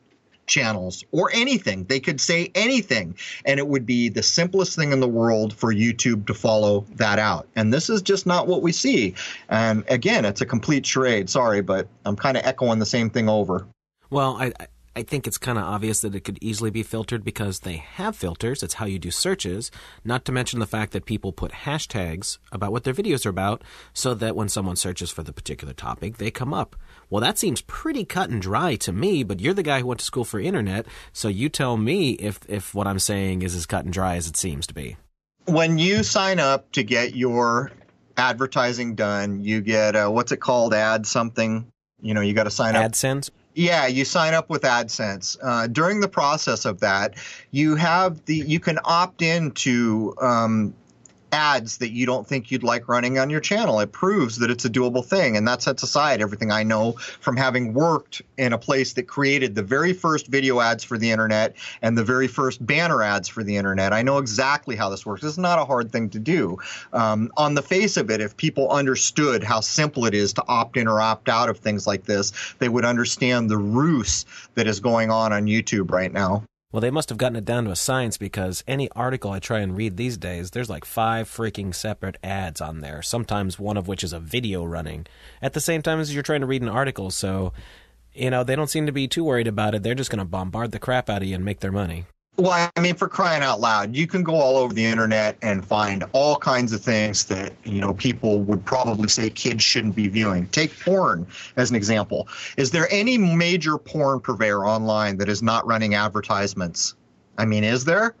channels or anything. They could say anything, and it would be the simplest thing in the world for YouTube to follow that out. And this is just not what we see. And again, it's a complete charade. Sorry, but I'm kind of echoing the same thing over. Well, I I think it's kind of obvious that it could easily be filtered because they have filters. It's how you do searches. Not to mention the fact that people put hashtags about what their videos are about so that when someone searches for the particular topic, they come up. Well, that seems pretty cut and dry to me, but you're the guy who went to school for internet, so you tell me if, if what I'm saying is as cut and dry as it seems to be. When you sign up to get your advertising done, you get a, what's it called? Ad something. You know, you got to sign up. AdSense? Yeah, you sign up with AdSense. Uh, during the process of that, you have the you can opt into um, ads that you don't think you'd like running on your channel. It proves that it's a doable thing. And that sets aside everything I know from having worked in a place that created the very first video ads for the internet and the very first banner ads for the internet. I know exactly how this works. It's not a hard thing to do. Um, on the face of it, if people understood how simple it is to opt in or opt out of things like this, they would understand the ruse that is going on on YouTube right now. Well, they must have gotten it down to a science because any article I try and read these days, there's like five freaking separate ads on there, sometimes one of which is a video running at the same time as you're trying to read an article. So, you know, they don't seem to be too worried about it. They're just going to bombard the crap out of you and make their money. Well, I mean, for crying out loud, you can go all over the internet and find all kinds of things that, you know, people would probably say kids shouldn't be viewing. Take porn as an example. Is there any major porn purveyor online that is not running advertisements? I mean, is there?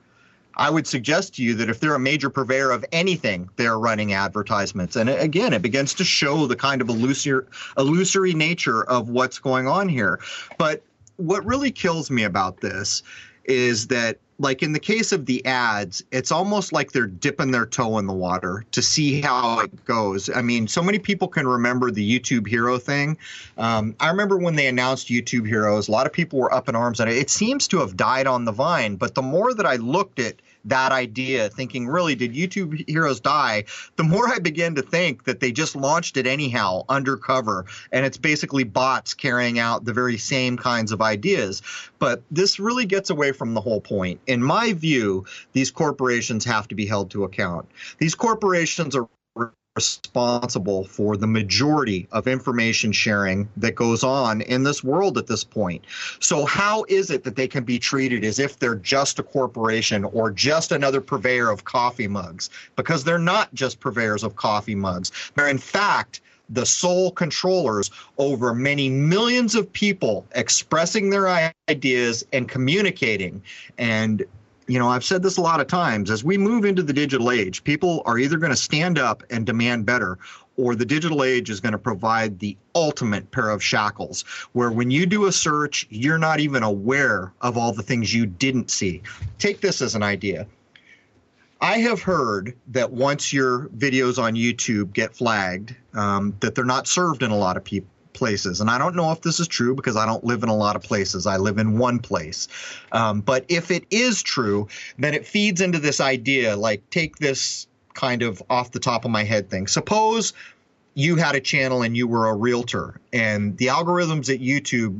I would suggest to you that if they're a major purveyor of anything, they're running advertisements. And again, it begins to show the kind of illusory, illusory nature of what's going on here. But what really kills me about this is that like in the case of the ads, it's almost like they're dipping their toe in the water to see how it goes. I mean, so many people can remember the YouTube Hero thing. Um, I remember when they announced YouTube Heroes, a lot of people were up in arms on it. It seems to have died on the vine, but the more that I looked at that idea, thinking, really, did YouTube Heroes die? The more I began to think that they just launched it anyhow, undercover, and it's basically bots carrying out the very same kinds of ideas. But this really gets away from the whole point. In my view, these corporations have to be held to account. These corporations are responsible for the majority of information sharing that goes on in this world at this point. So, how is it that they can be treated as if they're just a corporation or just another purveyor of coffee mugs? Because they're not just purveyors of coffee mugs. They're, in fact, the sole controllers over many millions of people expressing their ideas and communicating. And you know, I've said this a lot of times as we move into the digital age, people are either going to stand up and demand better or the digital age is going to provide the ultimate pair of shackles where when you do a search, you're not even aware of all the things you didn't see. Take this as an idea. I have heard that once your videos on YouTube get flagged, um, that they're not served in a lot of people places. And I don't know if this is true because I don't live in a lot of places. I live in one place. Um, but if it is true, then it feeds into this idea like, take this kind of off the top of my head thing. Suppose you had a channel and you were a realtor, and the algorithms at YouTube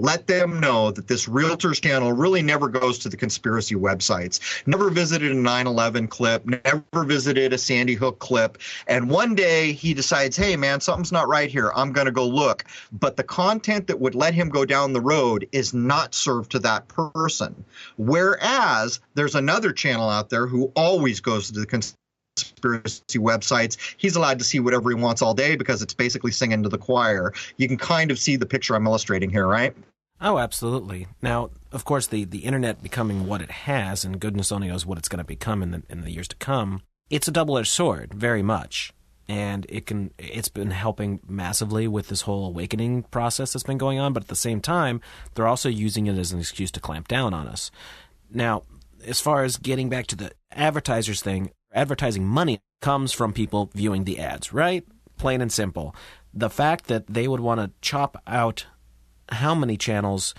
let them know that this realtor's channel really never goes to the conspiracy websites, never visited a 9 11 clip, never visited a Sandy Hook clip. And one day he decides, hey, man, something's not right here. I'm going to go look. But the content that would let him go down the road is not served to that person. Whereas there's another channel out there who always goes to the conspiracy conspiracy websites. He's allowed to see whatever he wants all day because it's basically singing to the choir. You can kind of see the picture I'm illustrating here, right? Oh, absolutely. Now, of course, the, the internet becoming what it has, and goodness only knows what it's going to become in the, in the years to come, it's a double edged sword, very much. And it can it's been helping massively with this whole awakening process that's been going on, but at the same time, they're also using it as an excuse to clamp down on us. Now, as far as getting back to the advertisers thing, advertising money comes from people viewing the ads, right? Plain and simple. The fact that they would want to chop out how many channels,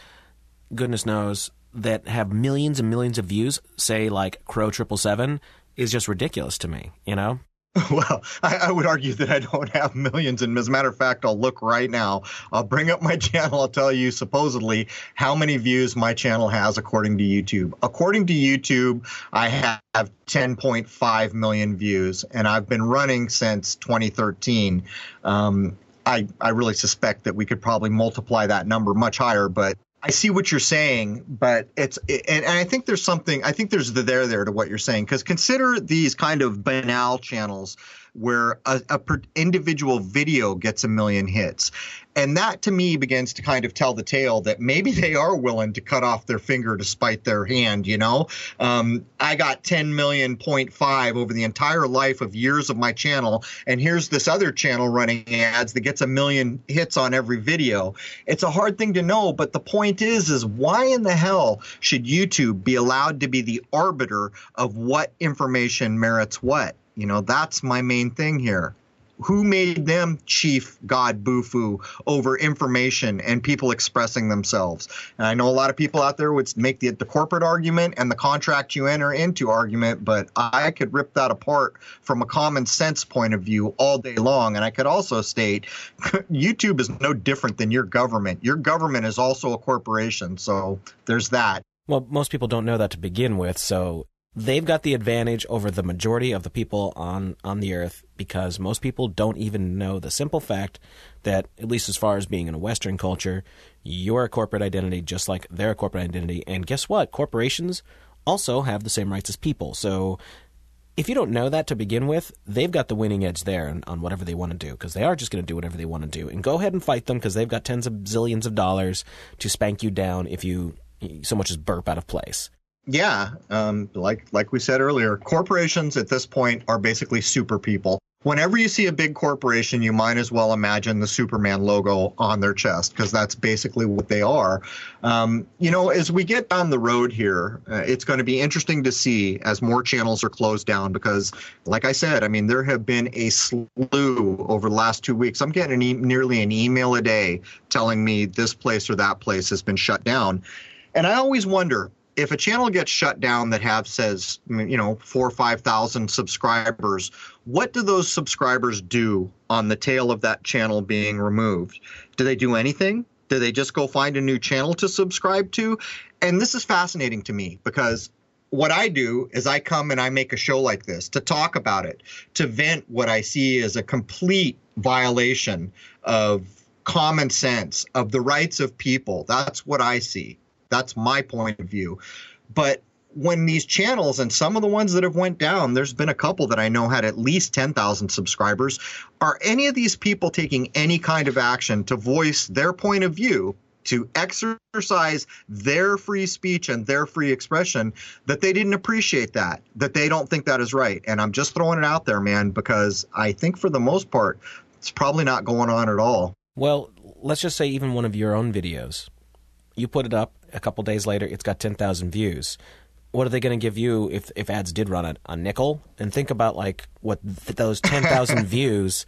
goodness knows, that have millions and millions of views, say like Crow Triple Seven, is just ridiculous to me. You know. Well, I, I, would argue that I don't have millions. And as a matter of fact, I'll look right now. I'll bring up my channel. I'll tell you supposedly how many views my channel has according to YouTube. According to YouTube, I have 10.5 million views, and I've been running since 2013. Um, I, I really suspect that we could probably multiply that number much higher, but I see what you're saying, but it's and, I think there's something. I think there's the there there to what you're saying because consider these kind of banal channels where a, a individual video gets a million hits. And that to me begins to kind of tell the tale that maybe they are willing to cut off their finger to spite their hand, you know? Um, I got 10 million point five over the entire life of years of my channel, and here's this other channel running ads that gets a million hits on every video. It's a hard thing to know, but the point is, is why in the hell should YouTube be allowed to be the arbiter of what information merits what? You know, that's my main thing here. Who made them chief god Bufu over information and people expressing themselves? And I know a lot of people out there would make the, the corporate argument and the contract you enter into argument, but I could rip that apart from a common sense point of view all day long. And I could also state YouTube is no different than your government. Your government is also a corporation. So there's that. Well, most people don't know that to begin with. So they've got the advantage over the majority of the people on on the earth because most people don't even know the simple fact that at least as far as being in a western culture you're a corporate identity just like they're a corporate identity and guess what corporations also have the same rights as people so if you don't know that to begin with, they've got the winning edge there on, on whatever they want to do because they are just going to do whatever they want to do. And go ahead and fight them because they've got tens of zillions of dollars to spank you down if you so much as burp out of place. Yeah, um, like like we said earlier, corporations at this point are basically super people. Whenever you see a big corporation, you might as well imagine the Superman logo on their chest because that's basically what they are. Um, you know, as we get down the road here, uh, it's going to be interesting to see as more channels are closed down because, like I said, I mean, there have been a slew over the last two weeks. I'm getting an e- nearly an email a day telling me this place or that place has been shut down. And I always wonder if a channel gets shut down that have says you know four or five thousand subscribers what do those subscribers do on the tail of that channel being removed do they do anything do they just go find a new channel to subscribe to and this is fascinating to me because what I do is I come and I make a show like this to talk about it, to vent what I see as a complete violation of common sense, of the rights of people. That's what I see. That's my point of view. But when these channels and some of the ones that have went down there's been a couple that i know had at least 10,000 subscribers. Are any of these people taking any kind of action to voice their point of view to exercise their free speech and their free expression that they didn't appreciate that that they don't think that is right? And i'm just throwing it out there man because i think for the most part it's probably not going on at all. Well let's just say even one of your own videos you put it up a couple days later, it's got 10,000 views. What are they going to give you if, if ads did run a, a nickel? And think about like what th- those 10,000 views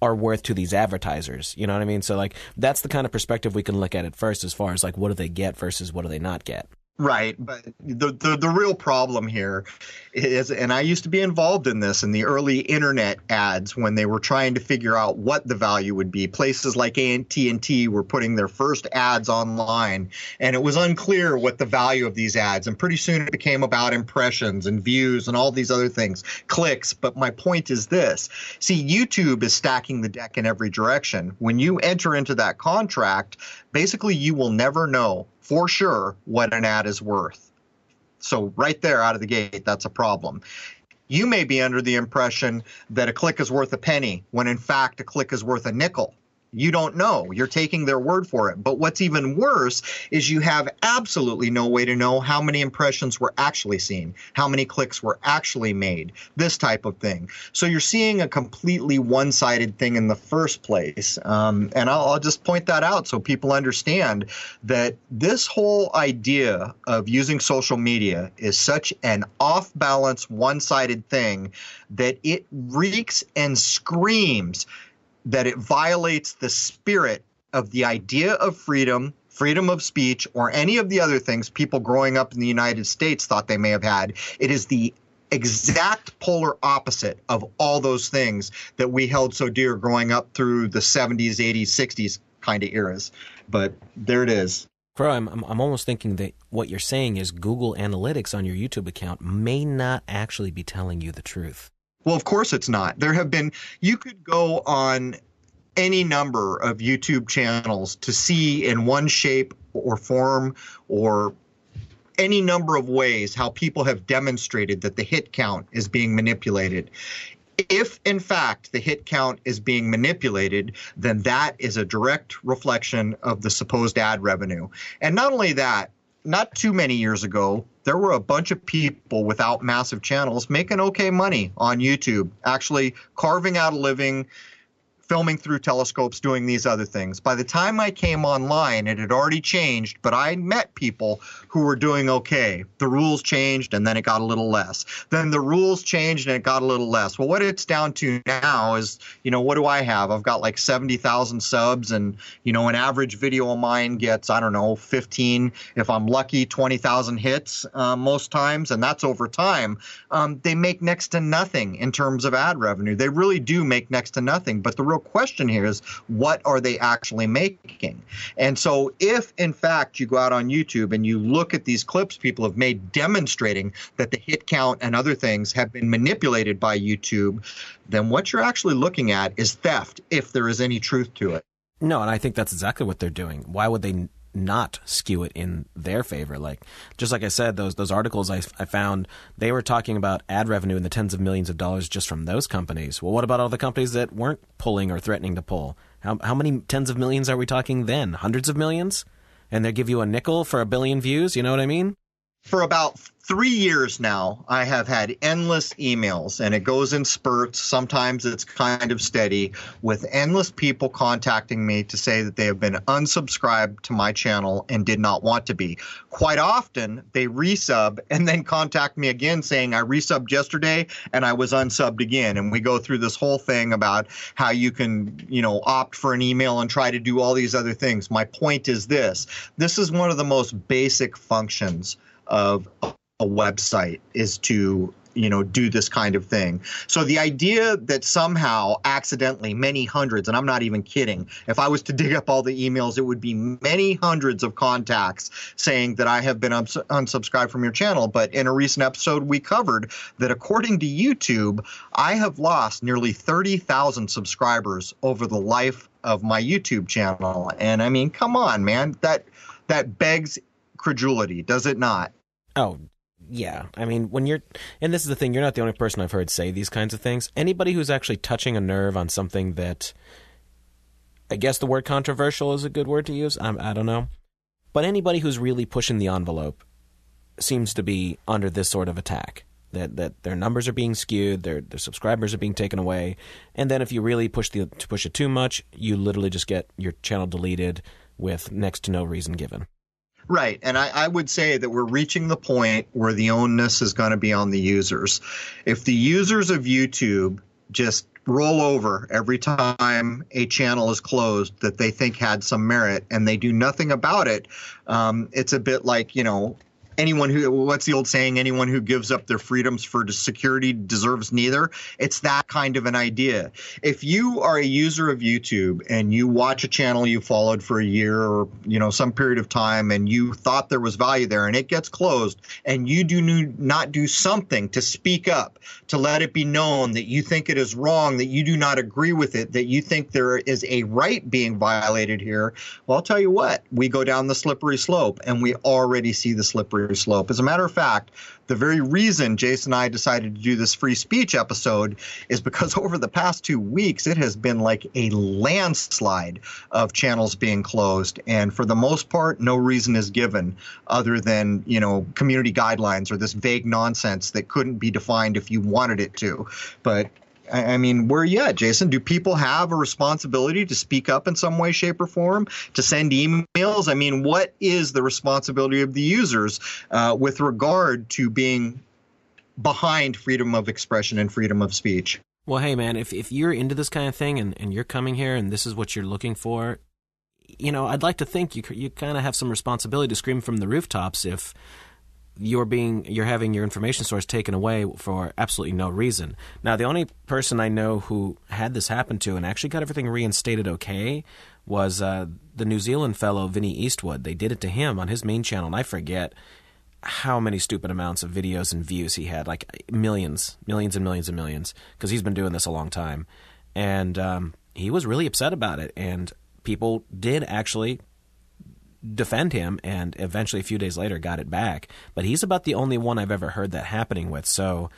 are worth to these advertisers. You know what I mean? So like that's the kind of perspective we can look at it first as far as like what do they get versus what do they not get. Right, but the, the the real problem here is, and I used to be involved in this in the early internet ads when they were trying to figure out what the value would be. Places like AT&T were putting their first ads online, and it was unclear what the value of these ads. And pretty soon it became about impressions and views and all these other things, clicks. But my point is this: see, YouTube is stacking the deck in every direction. When you enter into that contract, basically you will never know for sure what an ad is worth. So, right there out of the gate, that's a problem. You may be under the impression that a click is worth a penny when in fact a click is worth a nickel. You don't know. You're taking their word for it. But what's even worse is you have absolutely no way to know how many impressions were actually seen, how many clicks were actually made, this type of thing. So you're seeing a completely one sided thing in the first place. Um, and I'll, I'll just point that out so people understand that this whole idea of using social media is such an off balance, one sided thing that it reeks and screams that it violates the spirit of the idea of freedom, freedom of speech, or any of the other things people growing up in the United States thought they may have had. It is the exact polar opposite of all those things that we held so dear growing up through the 70s, 80s, 60s kind of eras. But there it is. Bro, I'm, I'm almost thinking that what you're saying is Google Analytics on your YouTube account may not actually be telling you the truth. Well, of course it's not. There have been, you could go on any number of YouTube channels to see in one shape or form or any number of ways how people have demonstrated that the hit count is being manipulated. If, in fact, the hit count is being manipulated, then that is a direct reflection of the supposed ad revenue. And not only that, not too many years ago, there were a bunch of people without massive channels making okay money on YouTube, actually carving out a living, filming through telescopes, doing these other things. By the time I came online, it had already changed, but I met people who were doing okay. The rules changed and then it got a little less. Then the rules changed and it got a little less. Well, what it's down to now is, you know, what do I have? I've got like 70,000 subs and, you know, an average video of mine gets, I don't know, 15, if I'm lucky, 20,000 hits uh, most times. And that's over time. Um, they make next to nothing in terms of ad revenue. They really do make next to nothing. But the real real question here is what are they actually making? And so, if in fact you go out on YouTube and you look at these clips people have made demonstrating that the hit count and other things have been manipulated by YouTube, then what you're actually looking at is theft, if there is any truth to it. No, and I think that's exactly what they're doing. Why would they not skew it in their favor. Like just like I said, those those articles I, I found they were talking about ad revenue in the tens of millions of dollars just from those companies. Well, what about all the companies that weren't pulling or threatening to pull? How how many tens of millions are we talking then? Hundreds of millions? And they give you a nickel for a billion views. You know what I mean? For about three years now, I have had endless emails, and it goes in spurts. Sometimes it's kind of steady, with endless people contacting me to say that they have been unsubscribed to my channel and did not want to be. Quite often, they resub and then contact me again saying, I resubbed yesterday and I was unsubbed again. And we go through this whole thing about how you can, you know, opt for an email and try to do all these other things. My point is this this is one of the most basic functions of a website is to you know do this kind of thing. So the idea that somehow accidentally many hundreds and i'm not even kidding if i was to dig up all the emails it would be many hundreds of contacts saying that i have been uns- unsubscribed from your channel. But in a recent episode we covered that according to youtube i have lost nearly 30,000 subscribers over the life of my youtube channel. And i mean come on man that that begs credulity does it not oh yeah, I mean, when you're, and this is the thing, you're not the only person I've heard say these kinds of things. Anybody who's actually touching a nerve on something that, I guess the word controversial is a good word to use. I'm, I don't know. But anybody who's really pushing the envelope seems to be under this sort of attack. That, that their numbers are being skewed, their their subscribers are being taken away, and then if you really push the push it too much, you literally just get your channel deleted with next to no reason given. Right. And I, I, would say that we're reaching the point where the onus is going to be on the users. If the users of YouTube just roll over every time a channel is closed that they think had some merit and they do nothing about it, um, it's a bit like, you know, anyone who what's the old saying? Anyone who gives up their freedoms for security deserves neither. It's that kind of an idea. If you are a user of youtube and you watch a channel you followed for a year or you know some period of time and you thought there was value there and it gets closed and you do not do something to speak up to let it be known that you think it is wrong that you do not agree with it that you think there is a right being violated here well i'll tell you what we go down the slippery slope and we already see the slippery slippery slope. As a matter of fact, the very reason Jason and I decided to do this free speech episode is because over the past two weeks, it has been like a landslide of channels being closed. And for the most part, no reason is given other than, you know, community guidelines or this vague nonsense that couldn't be defined if you wanted it to. But I mean, where at, Jason? Do people have a responsibility to speak up in some way, shape, or form? To send emails? I mean, what is the responsibility of the users uh, with regard to being behind freedom of expression and freedom of speech? Well, hey, man, if if you're into this kind of thing and, and you're coming here and this is what you're looking for, you know, I'd like to think you you kind of have some responsibility to scream from the rooftops if you're being you're having your information source taken away for absolutely no reason. Now, the only person I know who had this happen to and actually got everything reinstated okay was uh, the New Zealand fellow Vinny Eastwood. They did it to him on his main channel, and I forget how many stupid amounts of videos and views he had, like millions, millions and millions and millions, because he's been doing this a long time, and um, he was really upset about it, and people did actually defend him and eventually a few days later got it back. But he's about the only one I've ever heard that happening with. So,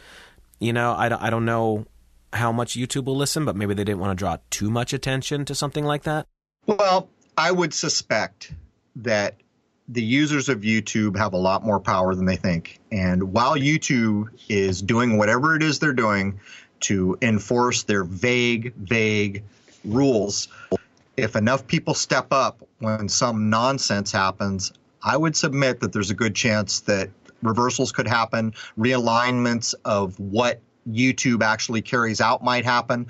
you know, I don't, I don't know how much YouTube will listen, but maybe they didn't want to draw too much attention to something like that. Well, I would suspect that the users of YouTube have a lot more power than they think. And while YouTube is doing whatever it is they're doing to enforce their vague, vague rules, if enough people step up when some nonsense happens, I would submit that there's a good chance that reversals could happen, realignments of what YouTube actually carries out might happen,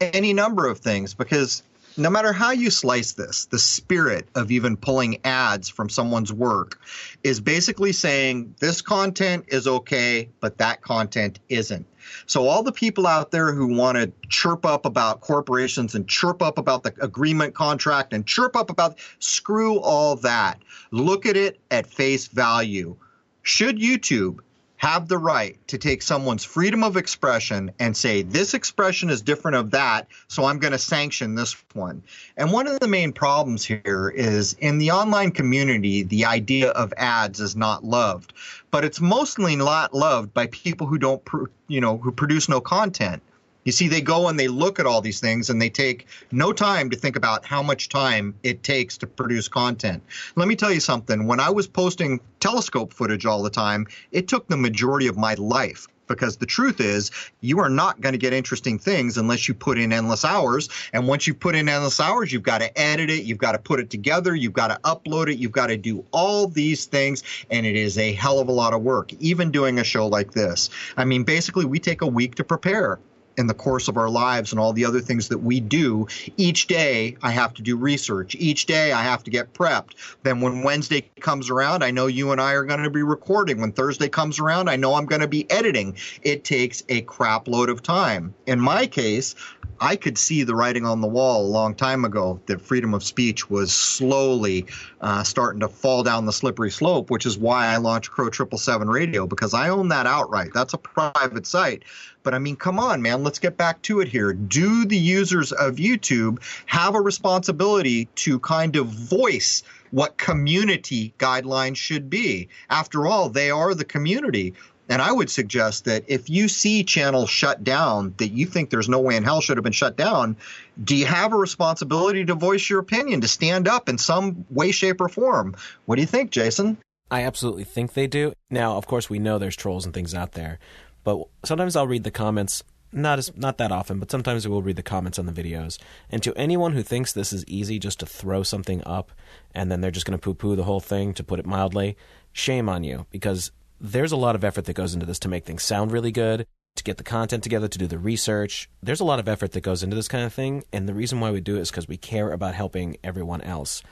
any number of things, because no matter how you slice this, the spirit of even pulling ads from someone's work is basically saying this content is okay, but that content isn't. So, all the people out there who want to chirp up about corporations and chirp up about the agreement contract and chirp up about, screw all that. Look at it at face value. Should YouTube have the right to take someone's freedom of expression and say, this expression is different of that, so I'm going to sanction this one. And one of the main problems here is in the online community, the idea of ads is not loved, but it's mostly not loved by people who don't, you know, who produce no content. You see, they go and they look at all these things and they take no time to think about how much time it takes to produce content. Let me tell you something. When I was posting telescope footage all the time, it took the majority of my life because the truth is you are not going to get interesting things unless you put in endless hours and once you've put in endless hours you've got to edit it you've got to put it together you've got to upload it you've got to do all these things and it is a hell of a lot of work even doing a show like this i mean basically we take a week to prepare in the course of our lives and all the other things that we do. Each day, I have to do research. Each day, I have to get prepped. Then, when Wednesday comes around, I know you and I are going to be recording. When Thursday comes around, I know I'm going to be editing. It takes a crap load of time. In my case, I could see the writing on the wall a long time ago that freedom of speech was slowly uh, starting to fall down the slippery slope, which is why I launched Crow Triple Seven Radio because I own that outright. That's a private site. But I mean, come on, man, let's get back to it here. Do the users of YouTube have a responsibility to kind of voice what community guidelines should be? After all, they are the community. And I would suggest that if you see channels shut down that you think there's no way in hell should have been shut down, do you have a responsibility to voice your opinion, to stand up in some way, shape, or form? What do you think, Jason? I absolutely think they do. Now, of course, we know there's trolls and things out there, but sometimes I'll read the comments. Not as not that often, but sometimes I will read the comments on the videos. And to anyone who thinks this is easy just to throw something up and then they're just going to poo-poo the whole thing, to put it mildly, shame on you because there's a lot of effort that goes into this to make things sound really good, to get the content together, to do the research. There's a lot of effort that goes into this kind of thing, and the reason why we do it is because we care about helping everyone else.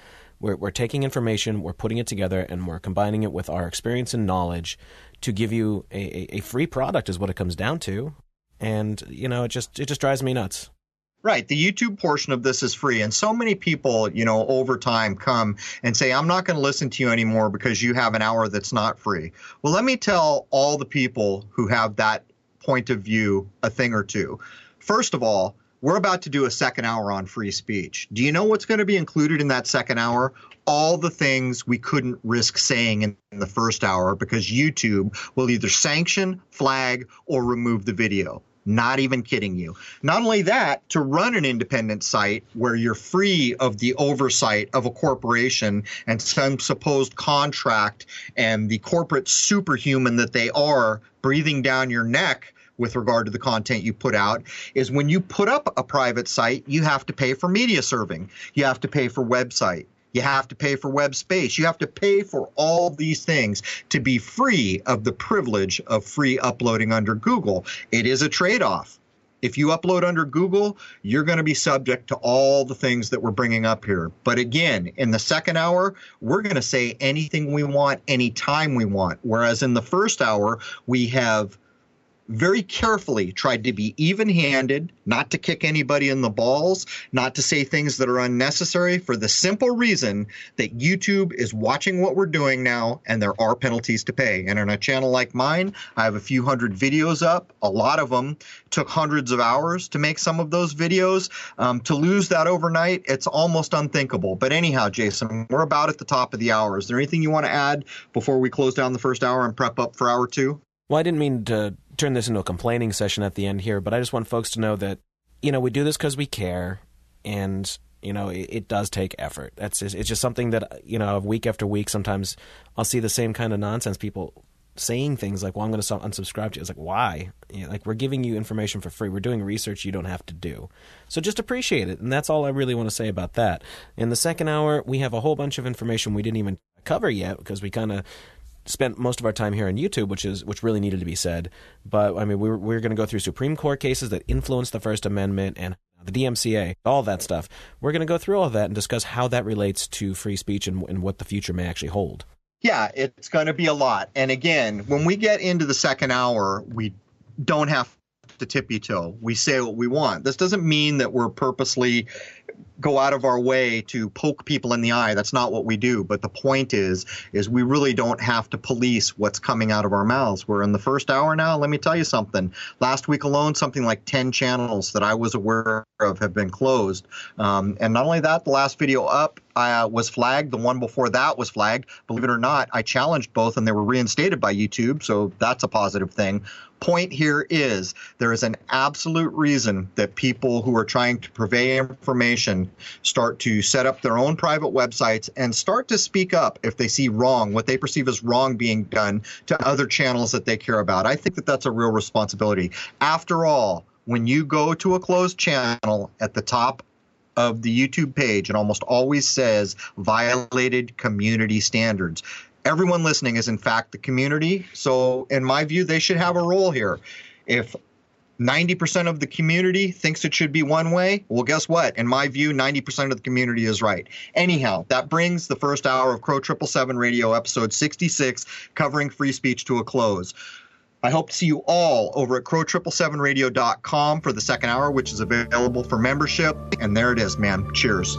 We're, we're taking information, we're putting it together, and we're combining it with our experience and knowledge to give you a, a, a free product, is what it comes down to. And you know, it just it just drives me nuts. Right. The YouTube portion of this is free. And so many people, you know, over time come and say, I'm not going to listen to you anymore because you have an hour that's not free. Well, let me tell all the people who have that point of view a thing or two. First of all, we're about to do a second hour on free speech. Do you know what's going to be included in that second hour? All the things we couldn't risk saying in, the first hour because YouTube will either sanction, flag, or remove the video. Not even kidding you. Not only that, to run an independent site where you're free of the oversight of a corporation and some supposed contract and the corporate superhuman that they are breathing down your neck with regard to the content you put out is when you put up a private site, you have to pay for media serving. You have to pay for website. You have to pay for web space. You have to pay for all these things to be free of the privilege of free uploading under Google. It is a trade off. If you upload under Google, you're going to be subject to all the things that we're bringing up here. But again, in the second hour, we're going to say anything we want, anytime we want. Whereas in the first hour, we have very carefully tried to be even handed, not to kick anybody in the balls, not to say things that are unnecessary for the simple reason that YouTube is watching what we're doing now and there are penalties to pay. And on a channel like mine, I have a few hundred videos up. A lot of them took hundreds of hours to make some of those videos. Um, to lose that overnight, it's almost unthinkable. But anyhow, Jason, we're about at the top of the hour. Is there anything you want to add before we close down the first hour and prep up for hour two? Well, I didn't mean to turn this into a complaining session at the end here, but I just want folks to know that, you know, we do this because we care, and you know, it, it, does take effort. That's just, it's just something that you know, week after week, sometimes I'll see the same kind of nonsense people saying things like, "Well, I'm going to unsubscribe to you." It's like, why? You know, like we're giving you information for free. We're doing research you don't have to do. So just appreciate it, and that's all I really want to say about that. In the second hour, we have a whole bunch of information we didn't even cover yet because we kind of spent most of our time here on YouTube, which is which really needed to be said. But I mean, we're we're going to go through Supreme Court cases that influenced the First Amendment and the DMCA, all that stuff. We're going to go through all that and discuss how that relates to free speech and, and what the future may actually hold. Yeah, it's going to be a lot. And again, when we get into the second hour, we don't have to tippy toe. We say what we want. This doesn't mean that we're purposely go out of our way to poke people in the eye. That's not what we do. But the point is, is we really don't have to police what's coming out of our mouths. We're in the first hour now. Let me tell you something. Last week alone, something like 10 channels that I was aware of have been closed. Um, and not only that, the last video up uh, was flagged. The one before that was flagged. Believe it or not, I challenged both and they were reinstated by YouTube. So that's a positive thing. Point here is there is an absolute reason that people who are trying to purvey information start to set up their own private websites and start to speak up if they see wrong, what they perceive as wrong being done to other channels that they care about. I think that that's a real responsibility. After all, when you go to a closed channel at the top of the YouTube page, it almost always says violated community standards. Everyone listening is, in fact, the community. So, in my view, they should have a role here. If 90% of the community thinks it should be one way. Well, guess what? In my view, 90% of the community is right. Anyhow, that brings the first hour of Crow 777 Radio, episode 66, covering free speech to a close. I hope to see you all over at crow777radio.com for the second hour, which is available for membership. And there it is, man. Cheers.